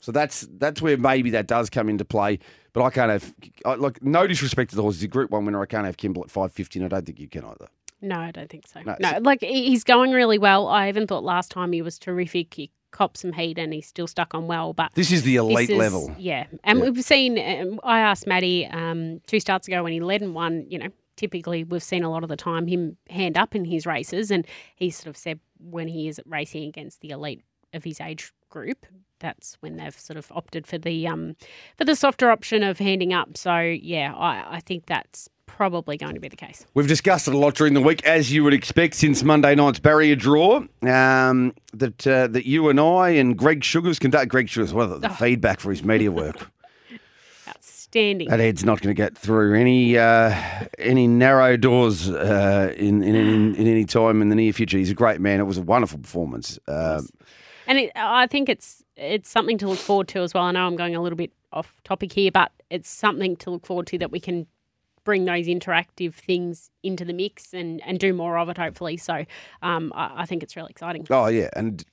So that's that's where maybe that does come into play. But I can't have I, like no disrespect to the horse. He's a Group One winner. I can't have Kimball at five fifty, and I don't think you can either. No, I don't think so. No, No, like he's going really well. I even thought last time he was terrific. He copped some heat and he's still stuck on well. But This is the elite is- level. Yeah. And Yeah. we've seen, um, I asked Maddie um, two starts ago when he led and won, you know, typically we've seen a lot of the time him hand up in his races. And he sort of said when he is racing against the elite of his age group, that's when they've sort of opted for the um, for the softer option of handing up. So yeah, I, I think that's probably going to be the case. We've discussed it a lot during the week, as you would expect, since Monday night's barrier draw. Um, that uh, that you and I and Greg Sugars conduct. Greg Sugars, well, the, the Oh. feedback for his media work. Outstanding. that Ed's not going to get through any uh, any narrow doors uh, in, in, in in any time in the near future. He's a great man. It was a wonderful performance. Um, And it, I think it's it's something to look forward to as well. I know I'm going a little bit off topic here, but it's something to look forward to that we can bring those interactive things into the mix and, and do more of it, hopefully. So um, I, I think it's really exciting. Oh yeah, and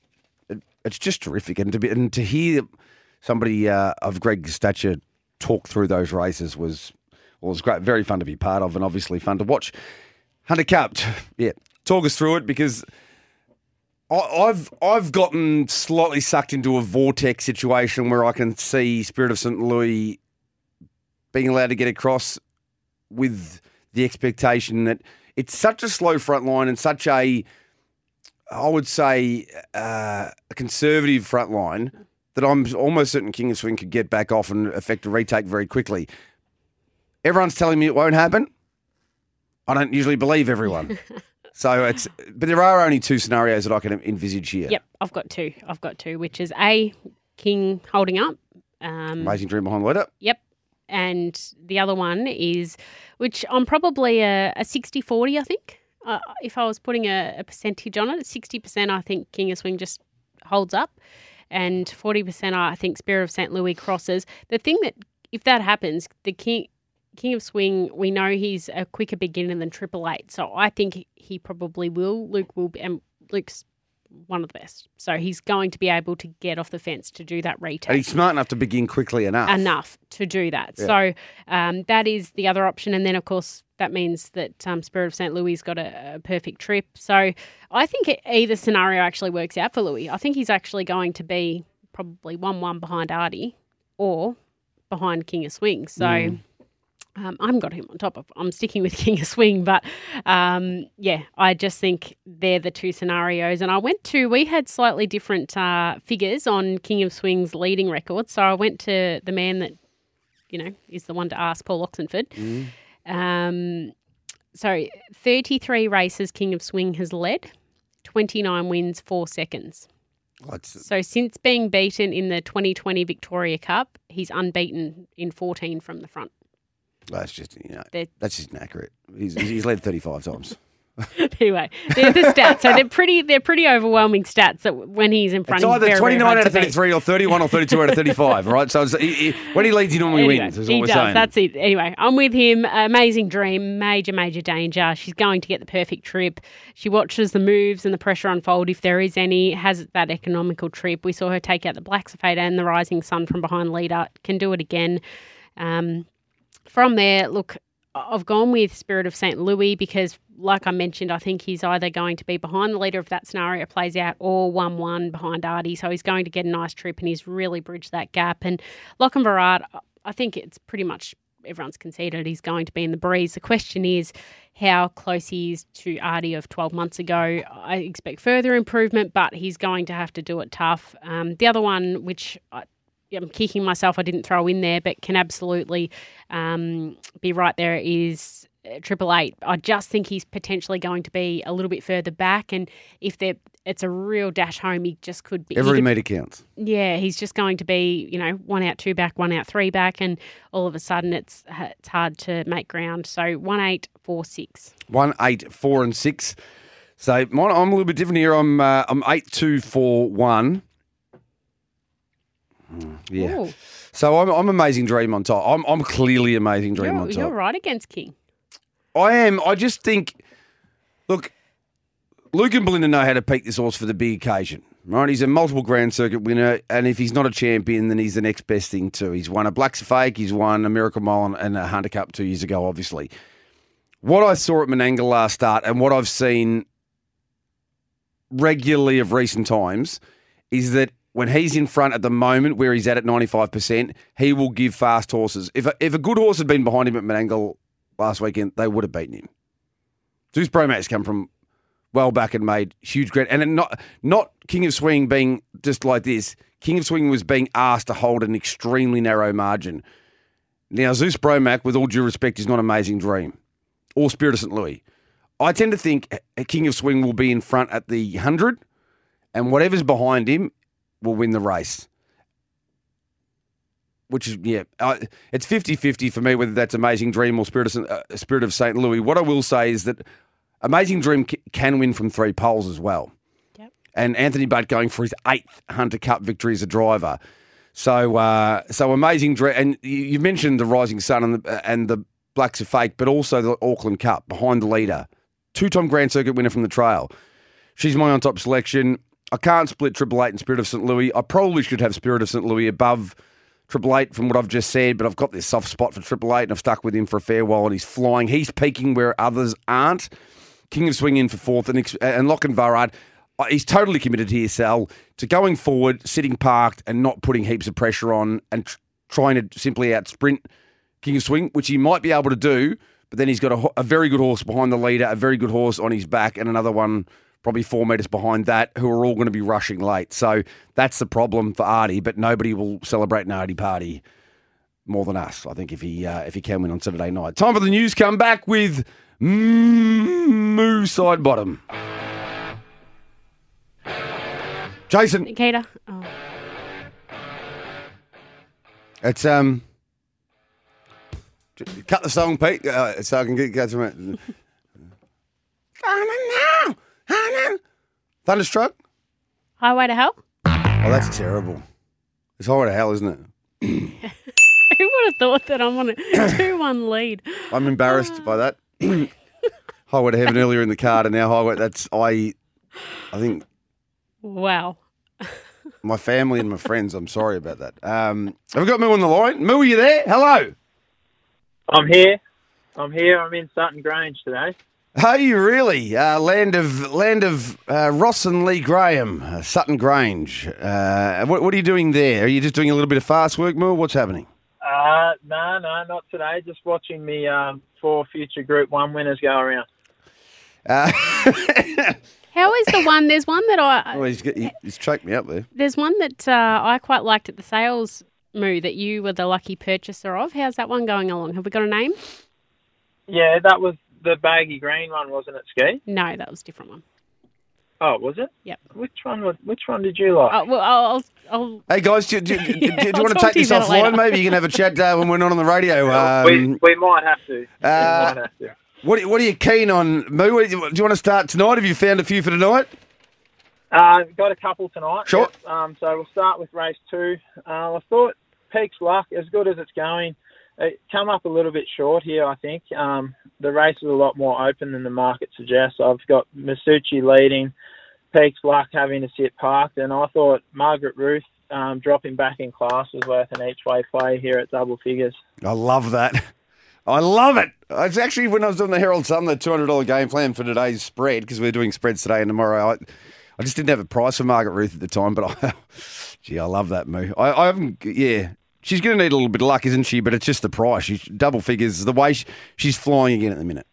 it, it's just terrific, and to be and to hear somebody uh, of Greg's stature talk through those races was was great, very fun to be part of, and obviously fun to watch. Hunter Cup, yeah, talk us through it because. I've I've gotten slightly sucked into a vortex situation where I can see Spirit of St. Louis being allowed to get across with the expectation that it's such a slow front line and such a I would say uh, a conservative front line that I'm almost certain King of Swing could get back off and effect a retake very quickly. Everyone's telling me it won't happen. I don't usually believe everyone. so it's, but there are only two scenarios that I can envisage here. Yep, I've got two. I've got two, which is A, King holding up. Um, Amazing Dream Behind the Leader. Yep. And the other one is, which I'm probably a, a 60 40, I think. Uh, if I was putting a, a percentage on it, 60% I think King of Swing just holds up, and 40% I think Spirit of St. Louis crosses. The thing that, if that happens, the King. King of Swing, we know he's a quicker beginner than Triple Eight, so I think he probably will. Luke will, be, and Luke's one of the best, so he's going to be able to get off the fence to do that retake And he's smart enough to begin quickly enough. enough to do that. Yeah. So um, that is the other option. And then, of course, that means that um, Spirit of St. Louis got a, a perfect trip. So I think it, either scenario actually works out for Louis. I think he's actually going to be probably 1 1 behind Artie or behind King of Swing. So. Mm. Um, I haven't got him on top of. I'm sticking with King of Swing, but um, yeah, I just think they're the two scenarios. And I went to. We had slightly different uh, figures on King of Swing's leading record, so I went to the man that you know is the one to ask, Paul Oxenford. Um, so 33 races King of Swing has led, 29 wins, four seconds. That's- So since being beaten in the 2020 Victoria Cup, he's unbeaten in 14 from the front. That's just, you know, They're- that's just inaccurate. He's, he's led 35 times. anyway, they're the stats. So they're pretty. They're pretty overwhelming stats. That when he's in front, It's either very, very 29 hard out of 33 or 31 or 32 out of 35, right? So he, he, when he leads, he normally Anyway, wins, he does. saying. That's it. Anyway, I'm with him. Amazing dream, major, major danger. She's going to get the perfect trip. She watches the moves and the pressure unfold, if there is any. Has that economical trip. We saw her take out the Blacks A Fake and the Rising Sun from behind leader. Can do it again. Um, from there, look, I've gone with Spirit of St. Louis because, like I mentioned, I think he's either going to be behind the leader if that scenario plays out or 1 1 behind Artie. So he's going to get a nice trip and he's really bridged that gap. And Lock and Lochinvar, I think it's pretty much everyone's conceded he's going to be in the breeze. The question is how close he is to Artie of 12 months ago. I expect further improvement, but he's going to have to do it tough. Um, the other one, which I, I'm kicking myself I didn't throw in there, but can absolutely um, be right there is uh, Triple Eight. I just think he's potentially going to be a little bit further back, and if they it's a real dash home, he just could be. Every could, metre counts. Yeah, he's just going to be you know one out, two back, one out, three back, and all of a sudden it's it's hard to make ground. So one eight, four six. One, eight, four, and six. So mine, I'm a little bit different here. I'm uh, I'm eight, two, four, one. Mm, Yeah. Ooh, So I'm, I'm amazing dream on top. I'm, I'm clearly amazing dream you're, on top. you're right against King. I am. I just think, look, Luke and Belinda know how to peak this horse for the big occasion. Right, he's a multiple Grand Circuit winner, and if he's not a champion, then he's the next best thing too. He's won a Black's Fake, he's won a Miracle Mile and- and a Hunter Cup two years ago, obviously. What I saw at Menangle last start, and what I've seen regularly of recent times, is that when he's in front at the moment, where he's at at ninety five percent, he will give fast horses. If a, if a good horse had been behind him at Menangle last weekend, they would have beaten him. Zeuss Bromac come from well back and made huge grand, and not not King of Swing being just like this. King of Swing was being asked to hold an extremely narrow margin. Now Zeuss Bromac, with all due respect, is not Amazing Dream or Spirit of St. Louis. I tend to think King of Swing will be in front at the hundred, and whatever's behind him will win the race. Which is yeah, uh, it's 50-50 for me whether that's Amazing Dream or Spirit of St- uh, Spirit of St. Louis. What I will say is that Amazing Dream c- can win from three poles as well. Yep. And Anthony Butt going for his eighth Hunter Cup victory as a driver. So, uh, so Amazing Dream, and you, you mentioned the Rising Sun and the, and the Blacks A Fake, but also the Auckland Cup behind the leader, two-time Grand Circuit winner from the trail. She's my on-top selection. I can't split Triple Eight and Spirit of St. Louis. I probably should have Spirit of St. Louis above Triple Eight from what I've just said, but I've got this soft spot for Triple Eight, and I've stuck with him for a fair while, and he's flying. He's peaking where others aren't. King of Swing in for fourth, and, and Lochinvar Art, uh, he's totally committed here, Sal, to going forward, sitting parked, and not putting heaps of pressure on, and tr- trying to simply out sprint King of Swing, which he might be able to do, but then he's got a, a very good horse behind the leader, a very good horse on his back, and another one probably four metres behind that, who are all going to be rushing late. So that's the problem for Artie, but nobody will celebrate an Artie party more than us, I think, if he uh, if he can win on Saturday night. Time for the news. Come back with Moo Sidebottom. Jason, Nikkita. Oh. it's um. Cut the song, Pete, uh, so I can get go to it. Thunderstruck. Highway to Hell? Oh, that's terrible. It's highway to hell, isn't it? Who would have thought that I'm on a 2 1 lead? I'm embarrassed by that. highway to heaven earlier in the card, and now highway. That's I. I think Wow. my family and my friends. I'm sorry about that. Um, have we got Moo on the line? Moo, are you there? Hello. I'm here. I'm here. I'm in Sutton Grange today. Are you really? Uh, land of land of uh, Ross and Lee Graham, uh, Sutton Grange. Uh, what, what are you doing there? Are you just doing a little bit of fast work, Moo? What's happening? Uh, no, no, not today. Just watching the um, four future Group One winners go around. Uh, How is the one? There's one that I. oh, he's, got- he, he's choked me up there. There's one that uh, I quite liked at the sales moo that you were the lucky purchaser of. How's that one going along? Have we got a name? Yeah, that was the baggy green one, wasn't it, Ski? No, that was a different one. Oh, was it? Yep. Which one? Was, which one did you like? Oh, well, I'll, I'll, I'll Hey guys, do, do, do, do, Yeah, do you I'll want to take to you this offline? later. Maybe you can have a chat uh, when we're not on the radio. Um, we, we might have to. uh, we might have to. what, are- what are you keen on, Moo? Do you, do you want to start tonight? Have you found a few for tonight? Uh, got a couple tonight. Sure. Yep. Um, so we'll start with race two. Uh, I thought Peak's Luck, as good as it's going, it come up a little bit short here, I think. Um, the race is a lot more open than the market suggests. I've got Masucci leading, Peak's Luck having to sit parked, and I thought Margaret Ruth um, dropping back in class was worth an each way play here at double figures. I love that. I love it. It's actually when I was doing the Herald Sun, the two hundred dollar game plan for today's spread because we're doing spreads today and tomorrow. I, I just didn't have a price for Margaret Ruth at the time, but I, gee, I love that move. I, I haven't, yeah. She's going to need a little bit of luck, isn't she? But it's just the price. She's double figures. The way she, she's flying again at the minute.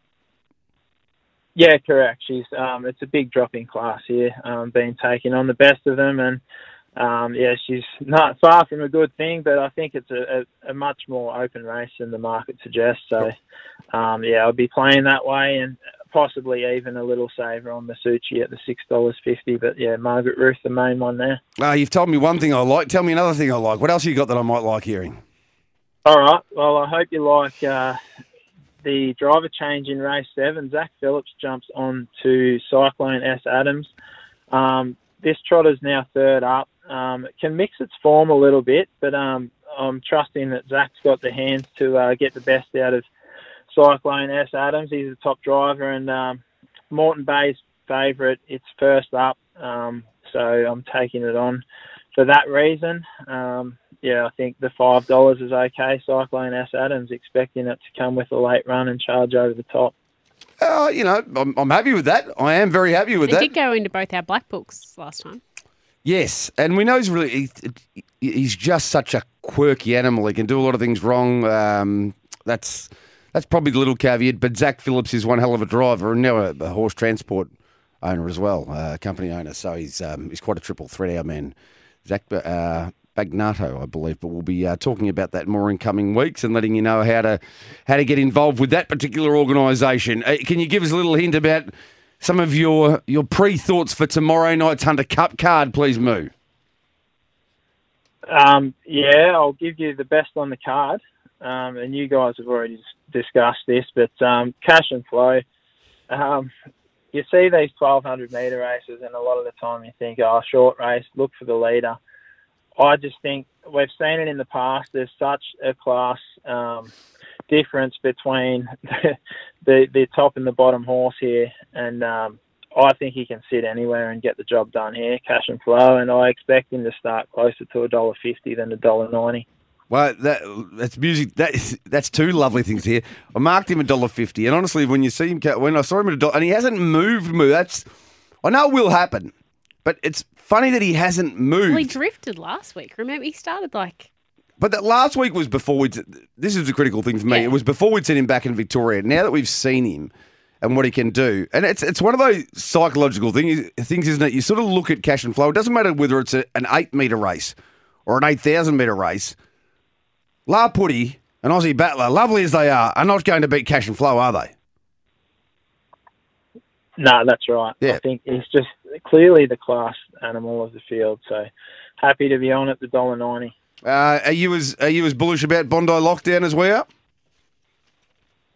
Yeah, correct. She's um, it's a big drop in class here, um, being taken on the best of them, and um, yeah, she's not far from a good thing, but I think it's a, a, a much more open race than the market suggests. So, um, yeah, I'll be playing that way, and possibly even a little saver on the Suchi at the six dollars fifty. But yeah, Margaret Ruth, the main one there. Uh, you've told me one thing I like. Tell me another thing I like. What else you got that I might like hearing? All right. Well, I hope you like uh, the driver change in race seven. Zach Phillips jumps on to Cyclone S Adams. Um, this trotter's now third up. Um, it can mix its form a little bit, but um, I'm trusting that Zach's got the hands to uh, get the best out of Cyclone S Adams. He's the top driver, and um, Moreton Bay's favourite. It's first up, um, so I'm taking it on for that reason. Um, yeah, I think the five dollars is okay. Cyclone S Adams expecting it to come with a late run and charge over the top. Uh, you know, I'm, I'm happy with that. I am very happy with It that. did go into both our black books last time. Yes, and we know he's really he, he's just such a quirky animal. He can do a lot of things wrong. Um, that's that's probably the little caveat. But Zach Phillips is one hell of a driver and now a, a horse transport owner as well, uh, company owner. So he's um, he's quite a triple threat, our man, Zach uh, Bagnato, I believe. But we'll be uh, talking about that more in coming weeks and letting you know how to how to get involved with that particular organisation. Uh, can you give us a little hint about? Some of your your pre thoughts for tomorrow night's Hunter Cup card, please, Moo. Um, yeah, I'll give you the best on the card, um, and you guys have already discussed this, but um, Cash N Flow. Um, you see these 1200 metre races, and a lot of the time you think, oh, short race, look for the leader. I just think we've seen it in the past. There's such a class um, difference between the, the the top and the bottom horse here, and um, I think he can sit anywhere and get the job done here, Cash N Flow. And I expect him to start closer to a dollar fifty than a dollar ninety. Well, that that's music. That is, that's two lovely things here. I marked him a dollar fifty, and honestly, when you see him, when I saw him at a dollar, and he hasn't moved, moved. That's I know it will happen, but it's funny that he hasn't moved. Well, he drifted last week. Remember, he started like But that last week was before we. This is a critical thing for me. Yeah. It was before we'd seen him back in Victoria. Now that we've seen him and what he can do, and it's it's one of those psychological things, things isn't it? You sort of look at Cash N Flow. It doesn't matter whether it's a, an eight meter race or an eight thousand meter race. La Putty and Aussie Battler, lovely as they are, are not going to beat Cash N Flow, are they? No, that's right. Yeah. I think he's just clearly the class animal of the field. So happy to be on at the dollar ninety. Uh, are you as are you as bullish about Bondi lockdown as we are?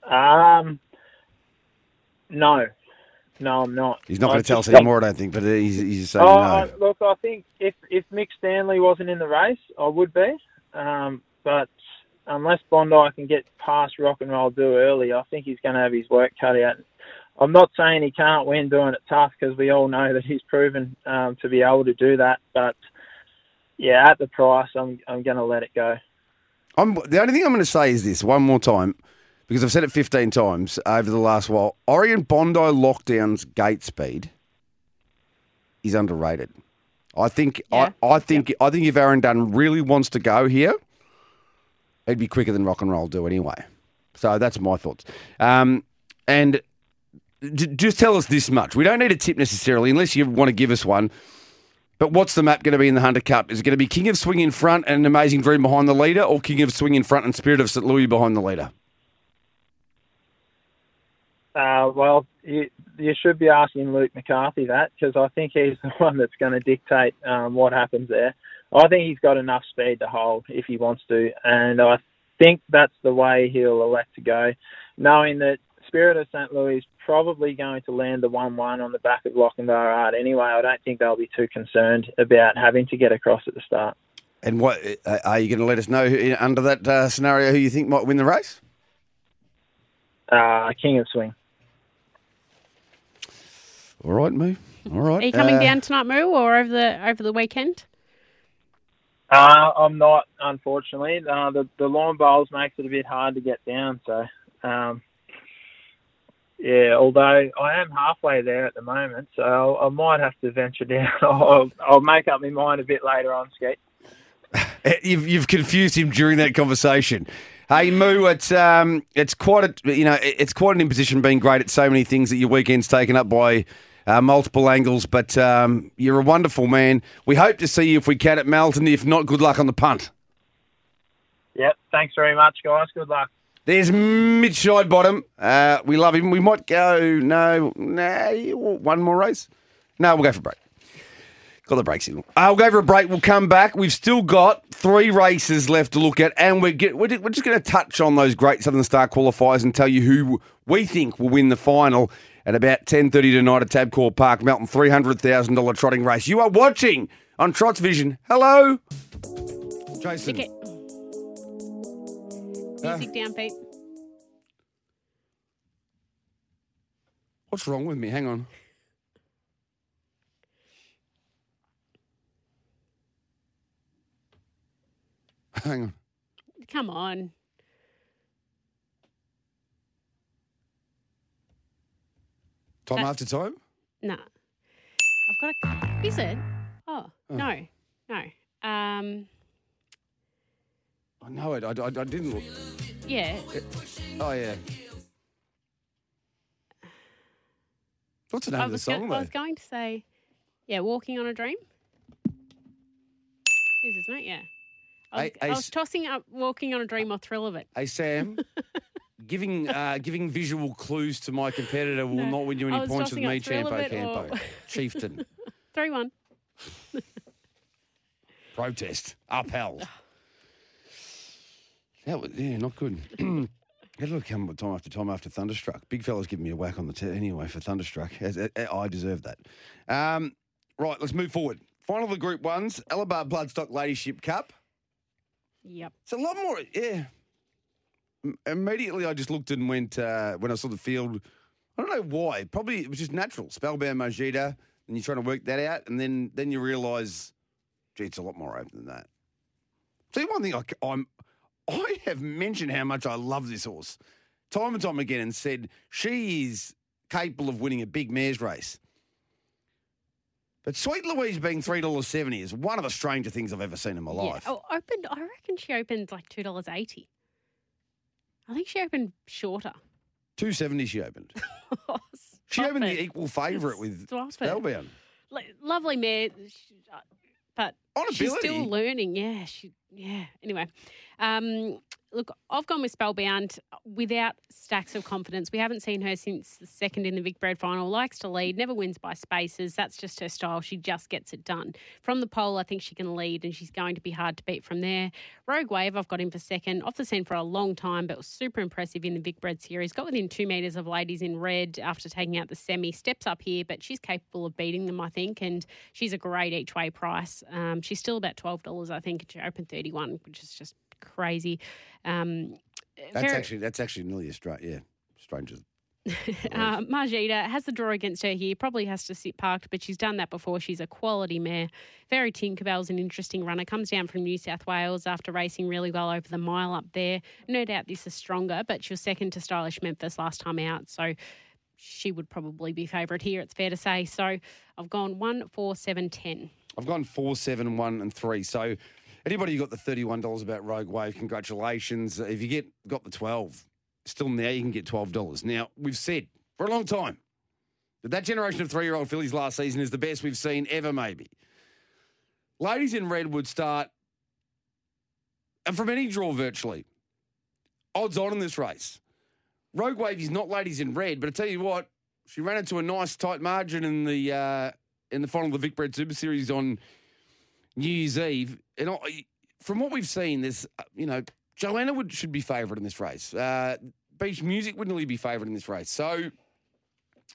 Um, no, no, I'm not. He's not going to tell us anymore, I don't think. But he's, he's saying Oh, no. I- look, I think if if Mick Stanley wasn't in the race, I would be. Um, but unless Bondi can get past Rock and Roll Do early, I think he's going to have his work cut out. I'm not saying he can't win doing it tough because we all know that he's proven um, to be able to do that. But yeah, at the price, I'm I'm going to let it go. I'm, the only thing I'm going to say is this one more time, because I've said it 15 times over the last while. Oregon Bondi lockdown's gate speed is underrated. I think Yeah. I, I think I think if Aaron Dunn really wants to go here, it'd be quicker than rock and roll do anyway. So that's my thoughts. Um, and j- just tell us this much: we don't need a tip necessarily, unless you want to give us one. But what's the map going to be in the Hunter Cup? Is it going to be King of Swing in front and Amazing Dream behind the leader, or King of Swing in front and Spirit of St. Louis behind the leader? Uh, well, you, you should be asking Luke McCarthy that because I think he's the one that's going to dictate um, what happens there. I think he's got enough speed to hold if he wants to, and I think that's the way he'll elect to go, knowing that Spirit of St. Louis is probably going to land the 1 1 on the back of Lochinvar Art anyway. I don't think they'll be too concerned about having to get across at the start. And what uh, are you going to let us know who, under that uh, scenario who you think might win the race? Uh, King of Swing. All right, Moo. All right. Are you coming Uh, down tonight, Moo, or over the over the weekend? Uh, I'm not, unfortunately. Uh, the the lawn bowls makes it a bit hard to get down, so Um, yeah, although I am halfway there at the moment, so I might have to venture down. I'll, I'll make up my mind a bit later on, Skeet. Eh, You've, you've confused him during that conversation. Hey Moo, it's um, it's quite a you know it's quite an imposition being great at so many things that your weekend's taken up by uh, multiple angles. But um, you're a wonderful man. We hope to see you if we can at Melton. If not, good luck on the punt. Yep, thanks very much, guys. Good luck. There's Mitch Sidebottom. Uh, we love him. We might go no, no, one more race. No, we'll go for a break. Got the break signal. Uh, we'll go for a break. We'll come back. We've still got three races left to look at, and we're get, we're, we're just going to touch on those great Southern Star qualifiers and tell you who we think will win the final at about ten thirty tonight at Tabcorp Park, Melton. Three hundred thousand dollar trotting race. You are watching on Trots Vision. Hello, Jason. Stick it. Music down, Pete. What's wrong with me? Hang on. Hang on. Come on. Time That- after time? No. I've got a. Is it? Oh, no. No. Um, I know it. I, I, I didn't look. yeah. Oh, yeah. What's the name I of the was, go- song, I was going to say, yeah, Walking on a Dream. Is, isn't it? Yeah. I was, I was s- tossing up Walking on a Dream or Thrill of It. Hey, Sam. giving uh, giving visual clues to my competitor will No. not win you any points with me, up Thrill Champo It or- Chieftain. 3 1. Protest. Upheld. That was, yeah, not good. It'll come time after time after Thunderstruck. Big fella's giving me a whack on the tip anyway for Thunderstruck. I I deserve that. Um, right, let's move forward. Final of the Group Ones, Alabar Bloodstock Ladyship Cup. Yep. It's a lot more, yeah. Immediately, I just looked and went uh, when I saw the field. I don't know why. Probably it was just natural. Spellbound Majida, and you're trying to work that out, and then then you realise, gee, it's a lot more open than that. See, one thing I, I'm, I have mentioned how much I love this horse, time and time again, and said she is capable of winning a big mares race. But Sweet Louise being three dollars seventy is one of the stranger things I've ever seen in my Yeah. life. Oh, opened, I reckon she opened like $2.80. I think she opened shorter. Two seventy she opened. She opened it. the equal favourite with Stop. Spellbound. Lovely mare, uh, but On she's still learning. Yeah, she. Yeah. Anyway, um, look, I've gone with Spellbound without stacks of confidence. We haven't seen her since the second in the Vicbred final. Likes to lead, never wins by spaces. That's just her style. She just gets it done. From the pole, I think she can lead, and she's going to be hard to beat from there. Rogue Wave, I've got him for second. Off the scene for a long time, but was super impressive in the Vicbred series. Got within two metres of ladies in red after taking out the semi. Steps up here, but she's capable of beating them, I think, and she's a great each way price. Um, she's still about $12, I think. She opened 31 which is just crazy. Um, That's very- actually that's actually nearly a strange. Yeah, strangers. uh, Margita has the draw against her here. Probably has to sit parked, but she's done that before. She's a quality mare. Fairy Tinkerbell's an interesting runner. Comes down from New South Wales after racing really well over the mile up there. No doubt this is stronger, but she was second to Stylish Memphis last time out, so she would probably be favourite here. It's fair to say. So I've gone one, four, seven, ten. I've gone four, seven, one, and three. So anybody who got the thirty-one dollars about Rogue Wave, congratulations. If you get got the twelve, still now you can get twelve dollars. Now we've said for a long time that that generation of three-year-old fillies last season is the best we've seen ever. Maybe ladies in red would start, and from any draw virtually, odds on in this race. Rogue Wave is not ladies in red, but I tell you what, she ran into a nice tight margin in the uh, in the final of the Vicbred Super Series on New Year's Eve. And I, from what we've seen, there's uh, you know Joanna would should be favourite in this race. Uh, Beach Music would nearly be favourite in this race. So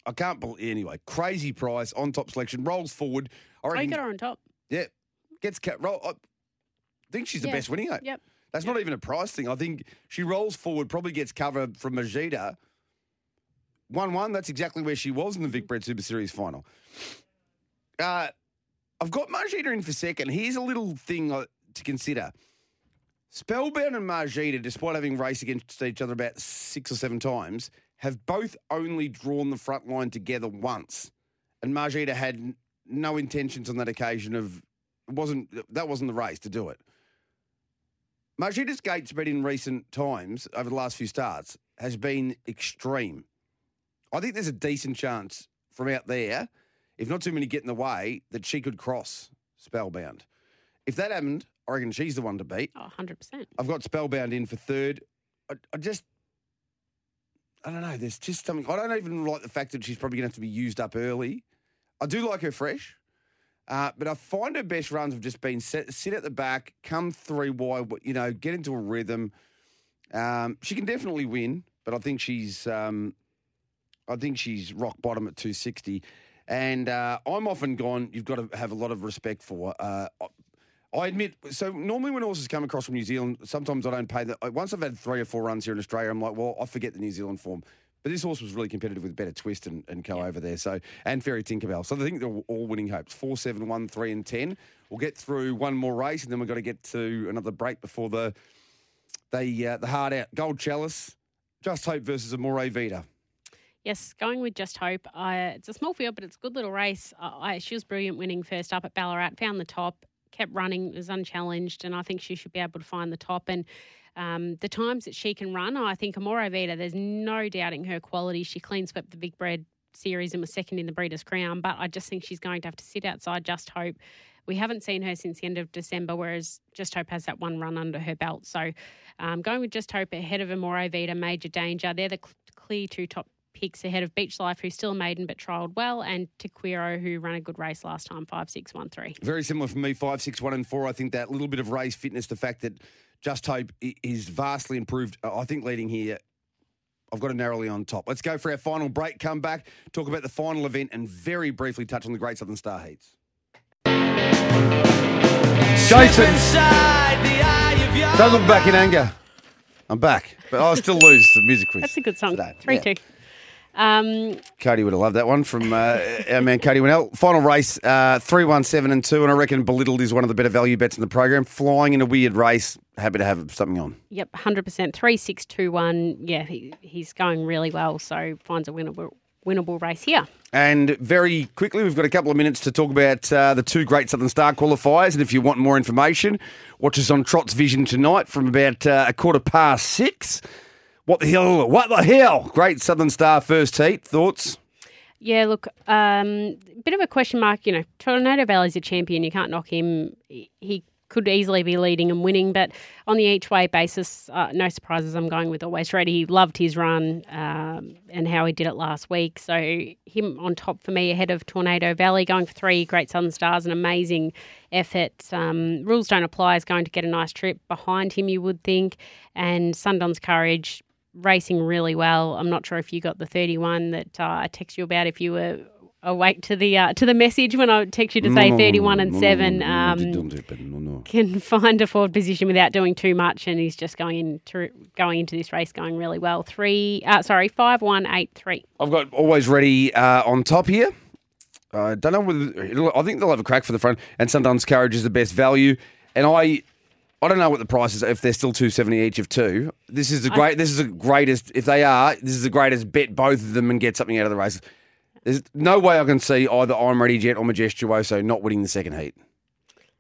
I can't believe anyway. Crazy price on top selection rolls forward. I Oh, reckon, got her on top. yeah, gets cat roll. I think she's the Yeah. best winning eight. Yep. That's not even a price thing. I think she rolls forward, probably gets cover from Majida. 1 1, that's exactly where she was in the Vicbred Super Series final. Uh, I've got Majida in for second. Here's a little thing uh, to consider. Spellbound and Margita, despite having raced against each other about six or seven times, have both only drawn the front line together once. And Margita had no intentions on that occasion of wasn't that wasn't the race to do it. Margita's gate spread in recent times over the last few starts has been extreme. I think there's a decent chance from out there, if not too many get in the way, that she could cross Spellbound. If that happened, I reckon she's the one to beat. Oh, 100%. I've got Spellbound in for third. I, I just, I don't know. There's just something. I don't even like the fact that she's probably going to have to be used up early. I do like her fresh, uh, but I find her best runs have just been set, sit at the back, come three wide, you know, get into a rhythm. Um, she can definitely win, but I think she's, um, I think she's rock bottom at 260. And uh, I'm often gone. You've got to have a lot of respect for. Uh, I admit, so normally when horses come across from New Zealand, sometimes I don't pay the. Once I've had three or four runs here in Australia, I'm like, well, I forget the New Zealand form. But this horse was really competitive with Better Twist and, and co over there. So and Fairy Tinkerbell. So I think they're all winning hopes. Four, seven, one, three, and ten. We'll get through one more race, and then we've got to get to another break before the the uh, the hard out. Gold Chalice, Just Hope versus Amore Vita. Yes, going with Just Hope. It's a small field, but it's a good little race. She was brilliant winning first up at Ballarat, found the top, kept running, was unchallenged, and I think she should be able to find the top. And um, the times that she can run, I think Amore Vita, there's no doubting her quality. She clean swept the Vicbred series and was second in the Breeders' Crown, but I just think she's going to have to sit outside Just Hope. We haven't seen her since the end of December, whereas Just Hope has that one run under her belt. So um, going with Just Hope ahead of Amore Vita, Major Danger. They're the cl- clear two top picks ahead of Beach Life, who's still a maiden but trialled well, and Tequiro, who ran a good race last time, five six one three. Very similar for me, five, six, one, and four. I think that little bit of race fitness, the fact that Just Hope is vastly improved. uh, I think leading here, I've got to narrowly on top. Let's go for our final break. Come back, talk about the final event, and very briefly touch on the Great Southern Star Heats. Jason, don't look back in anger. I'm back, but I'll still lose the music quiz. That's a good song. today. Three Yeah. two. Um, Cody would have loved that one from uh, our man Cody Winnell. Final race, uh, 3 1 7 and 2. And I reckon Belittled is one of the better value bets in the program. Flying in a weird race. Happy to have something on. yep, hundred percent. Three six two one. Yeah, he, he's going really well. So finds a winnable winnable race here. And very quickly, we've got a couple of minutes to talk about uh, the two Great Southern Star qualifiers. And if you want more information, watch us on Trot's Vision tonight from about uh, a quarter past six. What the hell? What the hell? Great Southern Star first heat. Thoughts? Yeah, look, um, bit of a question mark. You know, Tornado Valley's a champion. You can't knock him. He could easily be leading and winning, but on the each way basis, uh, no surprises. I'm going with Always Ready. He loved his run um, and how he did it last week. So him on top for me ahead of Tornado Valley, going for three Great Southern Stars, an amazing effort. Um, rules don't apply. Is going to get a nice trip behind him, you would think, and Sundon's Courage racing really well. I'm not sure if you got the 31 that uh, I text you about. If you were awake to the uh, to the message when I text you to say 31 and seven, um, can find a forward position without doing too much, and he's just going into going into this race going really well. Three, uh, sorry, five one eight three. I've got always ready uh, on top here. I don't know whether I think they'll have a crack for the front, and sometimes Courage is the best value. And I, I don't know what the price is if they're still two seventy each of two. This is the great. This is the greatest. If they are, this is the greatest. Bet both of them and get something out of the race. There's no way I can see either I'm Ready Jet or Majestuoso not winning the second heat.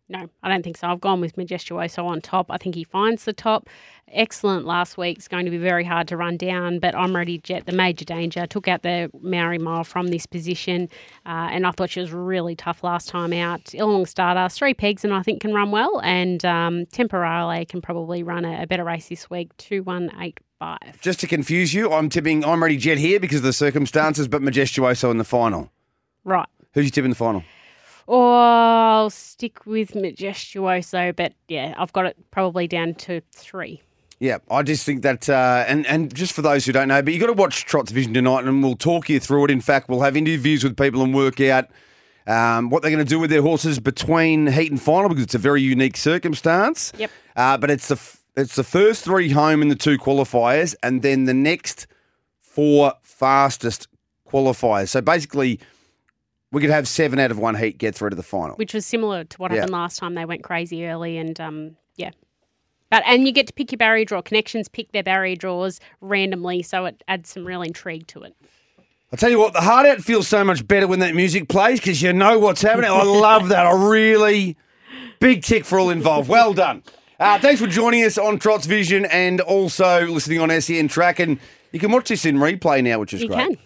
No, I don't think so. I've gone with Majestuoso on top. I think he finds the top. Excellent last week. It's going to be very hard to run down, but I'm ready Jet, the major danger. Took out the Maori Mile from this position, uh, and I thought she was really tough last time out. Illong starter, three pegs, and I think can run well. And um, Temporale can probably run a, a better race this week, 2185. Just to confuse you, I'm tipping I'm Ready Jet here because of the circumstances, but Majestuoso in the final. Right. Who's you tipping in the final? Or I'll stick with Majestuoso, but yeah, I've got it probably down to three. Yeah, I just think that, uh, and and just for those who don't know, but you've got to watch Trot's Vision tonight, and we'll talk you through it. In fact, we'll have interviews with people and work out um, what they're going to do with their horses between heat and final because it's a very unique circumstance. Yep. Uh, but it's the f- it's the first three home in the two qualifiers, and then the next four fastest qualifiers. So basically, we could have seven out of one heat get through to the final. which was similar to what Yeah. happened last time. They went crazy early, and um, yeah, But and you get to pick your barrier draw. Connections pick their barrier draws randomly, so it adds some real intrigue to it. I'll tell you what, the heart out feels so much better when that music plays because you know what's happening. I love that. I really big tick for all involved. Well done. Uh, thanks for joining us on Trots Vision and also listening on SEN Track. And you can watch this in replay now, which is You great. can.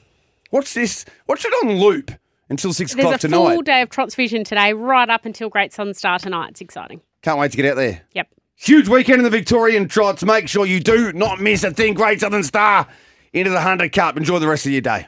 Watch this. Watch it on loop until six There's o'clock a tonight. full day of Trots Vision today, right up until Great Southern Star tonight. It's exciting. Can't wait to get out there. Yep. Huge weekend in the Victorian Trots. Make sure you do not miss a thing. Great Southern Star into the Hunter Cup. Enjoy the rest of your day.